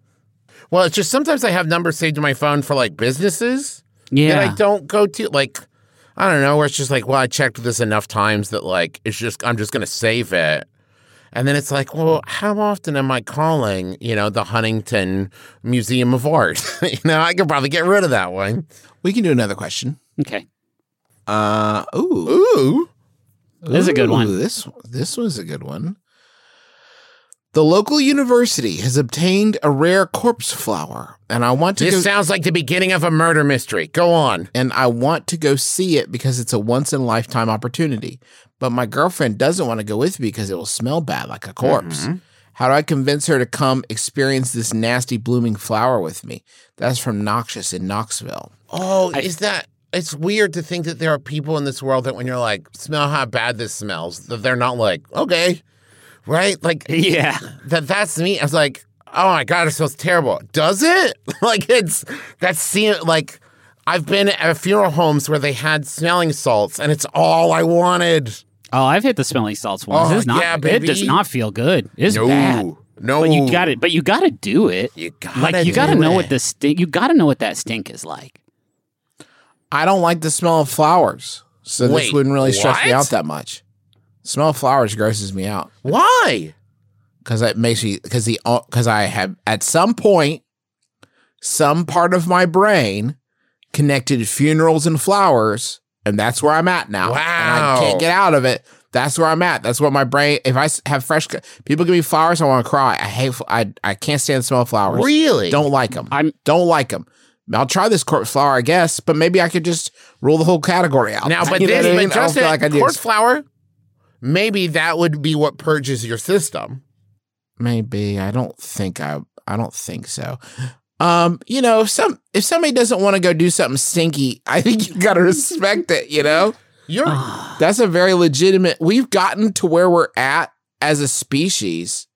well, it's just sometimes I have numbers saved to my phone for like businesses Yeah, that I don't go to, like. I don't know, where it's just like, well, I checked this enough times that like it's just I'm just gonna save it. And then it's like, well, how often am I calling, you know, the Huntington Museum of Art? [LAUGHS] you know, I could probably get rid of that one. We can do another question. Okay, Uh ooh. Ooh. This is a good one. This this was a good one. The local university has obtained a rare corpse flower, and I want to This go sounds like the beginning of a murder mystery. Go on. and I want to go see it because it's a once in a lifetime opportunity. But my girlfriend doesn't want to go with me because it will smell bad like a corpse. Mm-hmm. How do I convince her to come experience this nasty blooming flower with me? That's from Noxious in Knoxville. Oh, is that? It's weird to think that there are people in this world that when you're like, smell how bad this smells, that they're not like, okay, right? Like [LAUGHS] yeah. that. That's me. I was like, oh my god, it smells terrible. Does it? [LAUGHS] like it's that's see like. I've been at funeral homes where they had smelling salts, and it's all I wanted. Oh, I've hit the smelling salts once. Oh, it's not. yeah, It does not feel good. It's No. bad. No. But you got it. But you got to do it. You gotta like you got to know it. what the stink. You got to know what that stink is like. I don't like the smell of flowers, so this wouldn't really stress me out that much. smell of flowers grosses me out Why? Because it makes me because the uh, because I have at some point some part of my brain connected funerals and flowers, and that's where I'm at now. and I Wow. can't get out of it. That's where I'm at. That's what my brain. If I have fresh, people give me flowers, I want to cry. I hate. I I can't stand the smell of flowers. Really? Don't like them. I'm- don't like them. I'll try this corpse flower, I guess, but maybe I could just rule the whole category out. Now, [LAUGHS] but You this, I mean? but just like I corpse flower, maybe that would be what purges your system. Maybe I don't think I. I don't think so. Um, you know, if some if somebody doesn't want to go do something stinky, I think you gotta respect it. You know, [LAUGHS] You're that's a very legitimate. We've gotten to where we're at as a species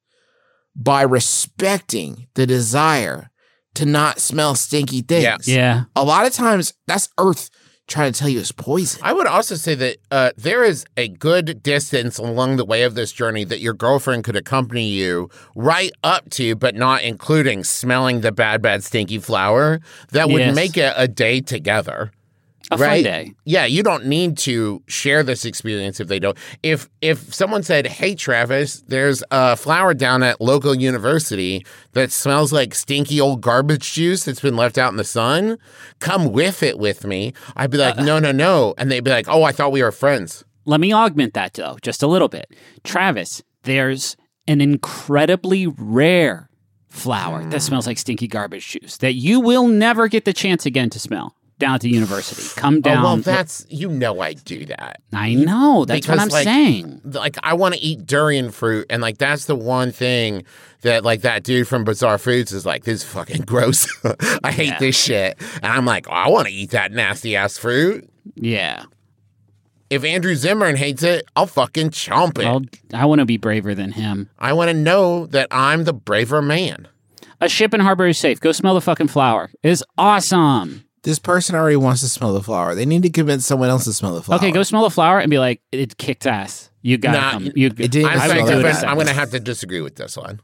by respecting the desire to not smell stinky things. Yeah. Yeah. A lot of times, that's Earth trying to tell you is poison. I would also say that uh, there is a good distance along the way of this journey that your girlfriend could accompany you right up to, but not including smelling the bad, bad, stinky flower that would Yes. make it a day together. A fun right? day. Yeah, you don't need to share this experience if they don't. If if someone said, "Hey, Travis, there's a flower down at local university that smells like stinky old garbage juice that's been left out in the sun, come whiff it with me," I'd be like, uh, uh. "No, no, no," and they'd be like, "Oh, I thought we were friends." Let me augment that though, just a little bit. Travis, there's an incredibly rare flower that mm. smells like stinky garbage juice that you will never get the chance again to smell down to university. Come down. Oh well, that's you know I do that. I know. That's what because, I'm like, saying. Like I want to eat durian fruit, and like that's the one thing that like that dude from Bizarre Foods is like, this is fucking [LAUGHS] gross. I hate Yeah. this shit, and I'm like, oh, I want to eat that nasty ass fruit. Yeah. If Andrew Zimmern hates it, I'll fucking chomp it. Well, I want to be braver than him. I want to know that I'm the braver man. A ship in harbor is safe. Go smell the fucking flower. It's awesome. This person already wants to smell the flower. They need to convince someone else to smell the flower. Okay, go smell the flower and be like, it kicked ass. You got Nah, to come. You, it didn't I'm, I sorry, would but do it I'm going to have to disagree with this one.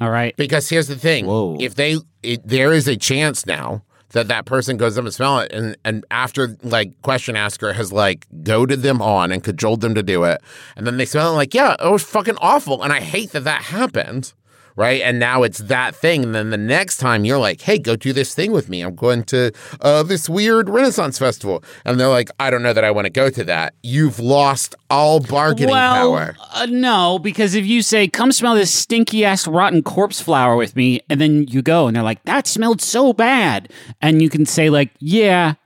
All right. Because here's the thing: Whoa. if they, it, there is a chance now that that person goes up and smell it, and and after like question asker has like goaded them on and cajoled them to do it, and then they smell it like, yeah, it was fucking awful, and I hate that that happened. Right. And now it's that thing. And then the next time you're like, hey, go do this thing with me. I'm going to uh, this weird Renaissance festival. And they're like, I don't know that I want to go to that. You've lost all bargaining well, power. Uh, no, because if you say, "Come smell this stinky ass rotten corpse flower with me," and then you go and they're like, "That smelled so bad," and you can say like, "Yeah."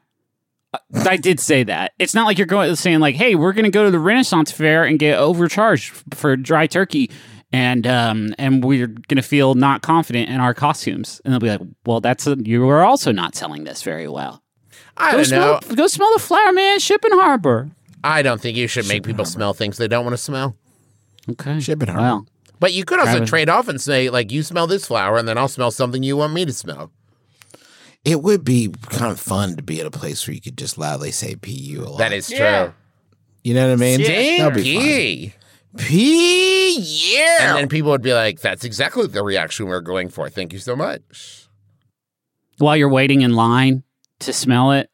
uh, I did say that. It's not like you're going saying like, "Hey, we're going to go to the Renaissance Fair and get overcharged for dry turkey." And um and we're gonna feel not confident in our costumes, and they'll be like, "Well, that's a, you are also not selling this very well." I Go don't know. go smell the flower, man. Ship in harbor. I don't think you should make people smell things they don't want to smell. Okay. Ship in harbor. Well, But you could also Travis. trade off and say, like, you smell this flower, and then I'll smell something you want me to smell. It would be kind of fun to be at a place where you could just loudly say "pu" a lot. That is Yeah. true. you know what I mean? Dang, That'd be fun. P. P, yeah. And then people would be like, that's exactly the reaction we're going for. Thank you so much. while you're waiting in line to smell it,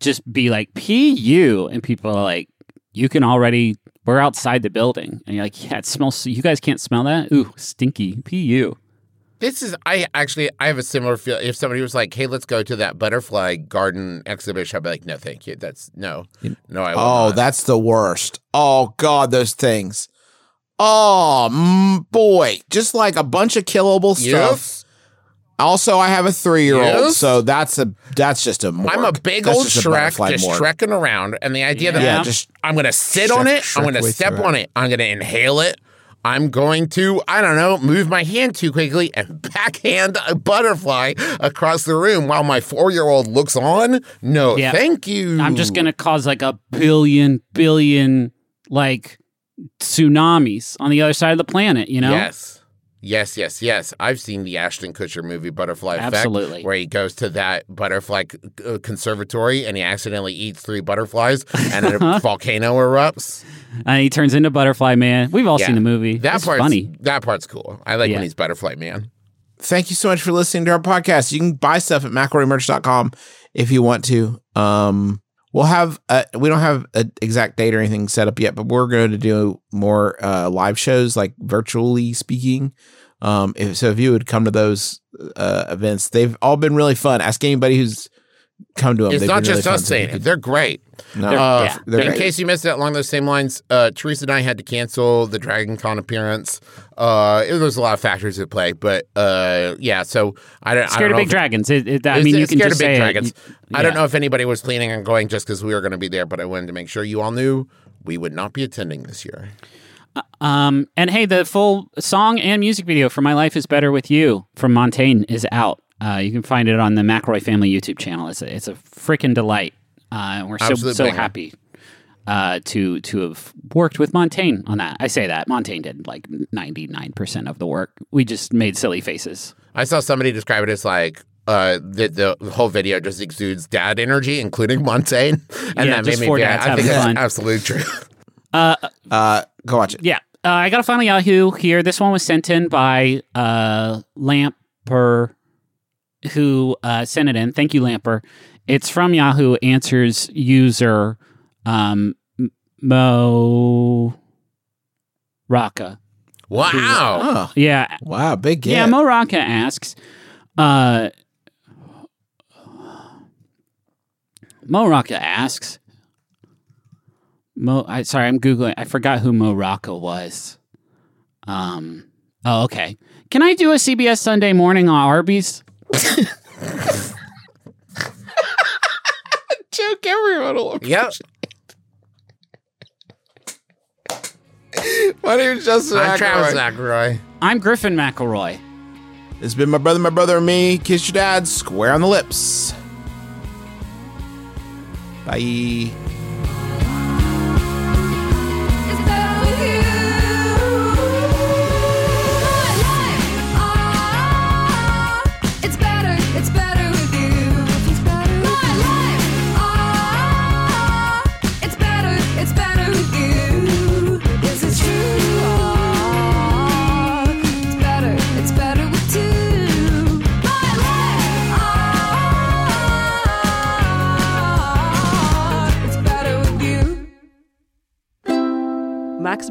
just be like "pu," and people are like, "You can already." We're outside the building, and you're like, "Yeah, it smells. You guys can't smell that? Ooh, stinky pu." This is, I actually, I have a similar feel. If somebody was like, hey, let's go to that butterfly garden exhibition, I'd be like, no, thank you. That's, no, no, I Oh, not. that's the worst. Oh God, those things. Oh mm, boy, just like a bunch of killable stuff. Yes. Also, I have a three-year-old, Yes. so that's a that's just a. I'm a big That's old just Shrek, just morgue. Shrekking around, and the idea that Yeah, Yeah, just I'm going to sit Shrek- on it, I'm going to step on it, I'm going to inhale it, I'm going to, I don't know, move my hand too quickly and [LAUGHS] backhand a butterfly across the room while my four year old looks on. No, Yeah. thank you. I'm just gonna cause like a billion, billion like tsunamis on the other side of the planet. You know? Yes. Yes, yes, yes. I've seen the Ashton Kutcher movie Butterfly Effect, Absolutely. where he goes to that butterfly uh, conservatory and he accidentally eats three butterflies and a [LAUGHS] volcano erupts. And he turns into Butterfly Man. We've all Yeah. seen the movie. That It's part's funny. That part's cool. I like Yeah. when he's Butterfly Man. thank you so much for listening to our podcast. You can buy stuff at McElroyMerch.com if you want to. Um, we'll have a, we don't have an exact date or anything set up yet, but we're going to do more uh, live shows, like virtually speaking. Um, if, so if you would come to those uh, events, they've all been really fun. Ask anybody who's come to them. It's They've not been really just us saying it. They're great. No, Uh, yeah. they're in great. case you missed it along those same lines, uh, Teresa and I had to cancel the Dragon Con appearance. Uh, it, there's a lot of factors at play, but uh, yeah. So I don't. I Scared don't of big dragons. It, it, I It's- mean, you it's can scared just of big say it. dragons. You- I don't know if anybody was planning on going just because we were going to be there, but I wanted to make sure you all knew we would not be attending this year. Um, and hey, the full song and music video for "My Life Is Better with You" from Montaigne is out. Uh, you can find it on the McElroy Family YouTube channel. It's a, it's a freaking delight. Uh, and we're so Absolute so banger. happy uh, to to have worked with Montaigne on that. I say that Montaigne did like ninety nine percent of the work. We just made silly faces. I saw somebody describe it as like uh, the, the whole video just exudes dad energy, including Montaigne, [LAUGHS] and Yeah, that just made me. four feel- dads I think having that's fun. absolutely true. [LAUGHS] uh, go watch it. Yeah. Uh, I got a final Yahoo here. This one was sent in by uh, Lamper, who uh, sent it in. Thank you, Lamper. It's from Yahoo Answers user um, Mo Rocca. Wow. Oh, Yeah. wow, big get. Yeah, Mo Rocca asks, uh, Mo Rocca asks, Mo, I, sorry, I'm Googling. I forgot who Mo Rocca was. Um, oh, okay. Can I do a CBS Sunday morning on Arby's? Joke everyone will Yep. My name is Justin I'm Travis McElroy. McElroy. I'm Griffin McElroy. This has been my brother, my brother, and me. Kiss your dad square on the lips. Bye.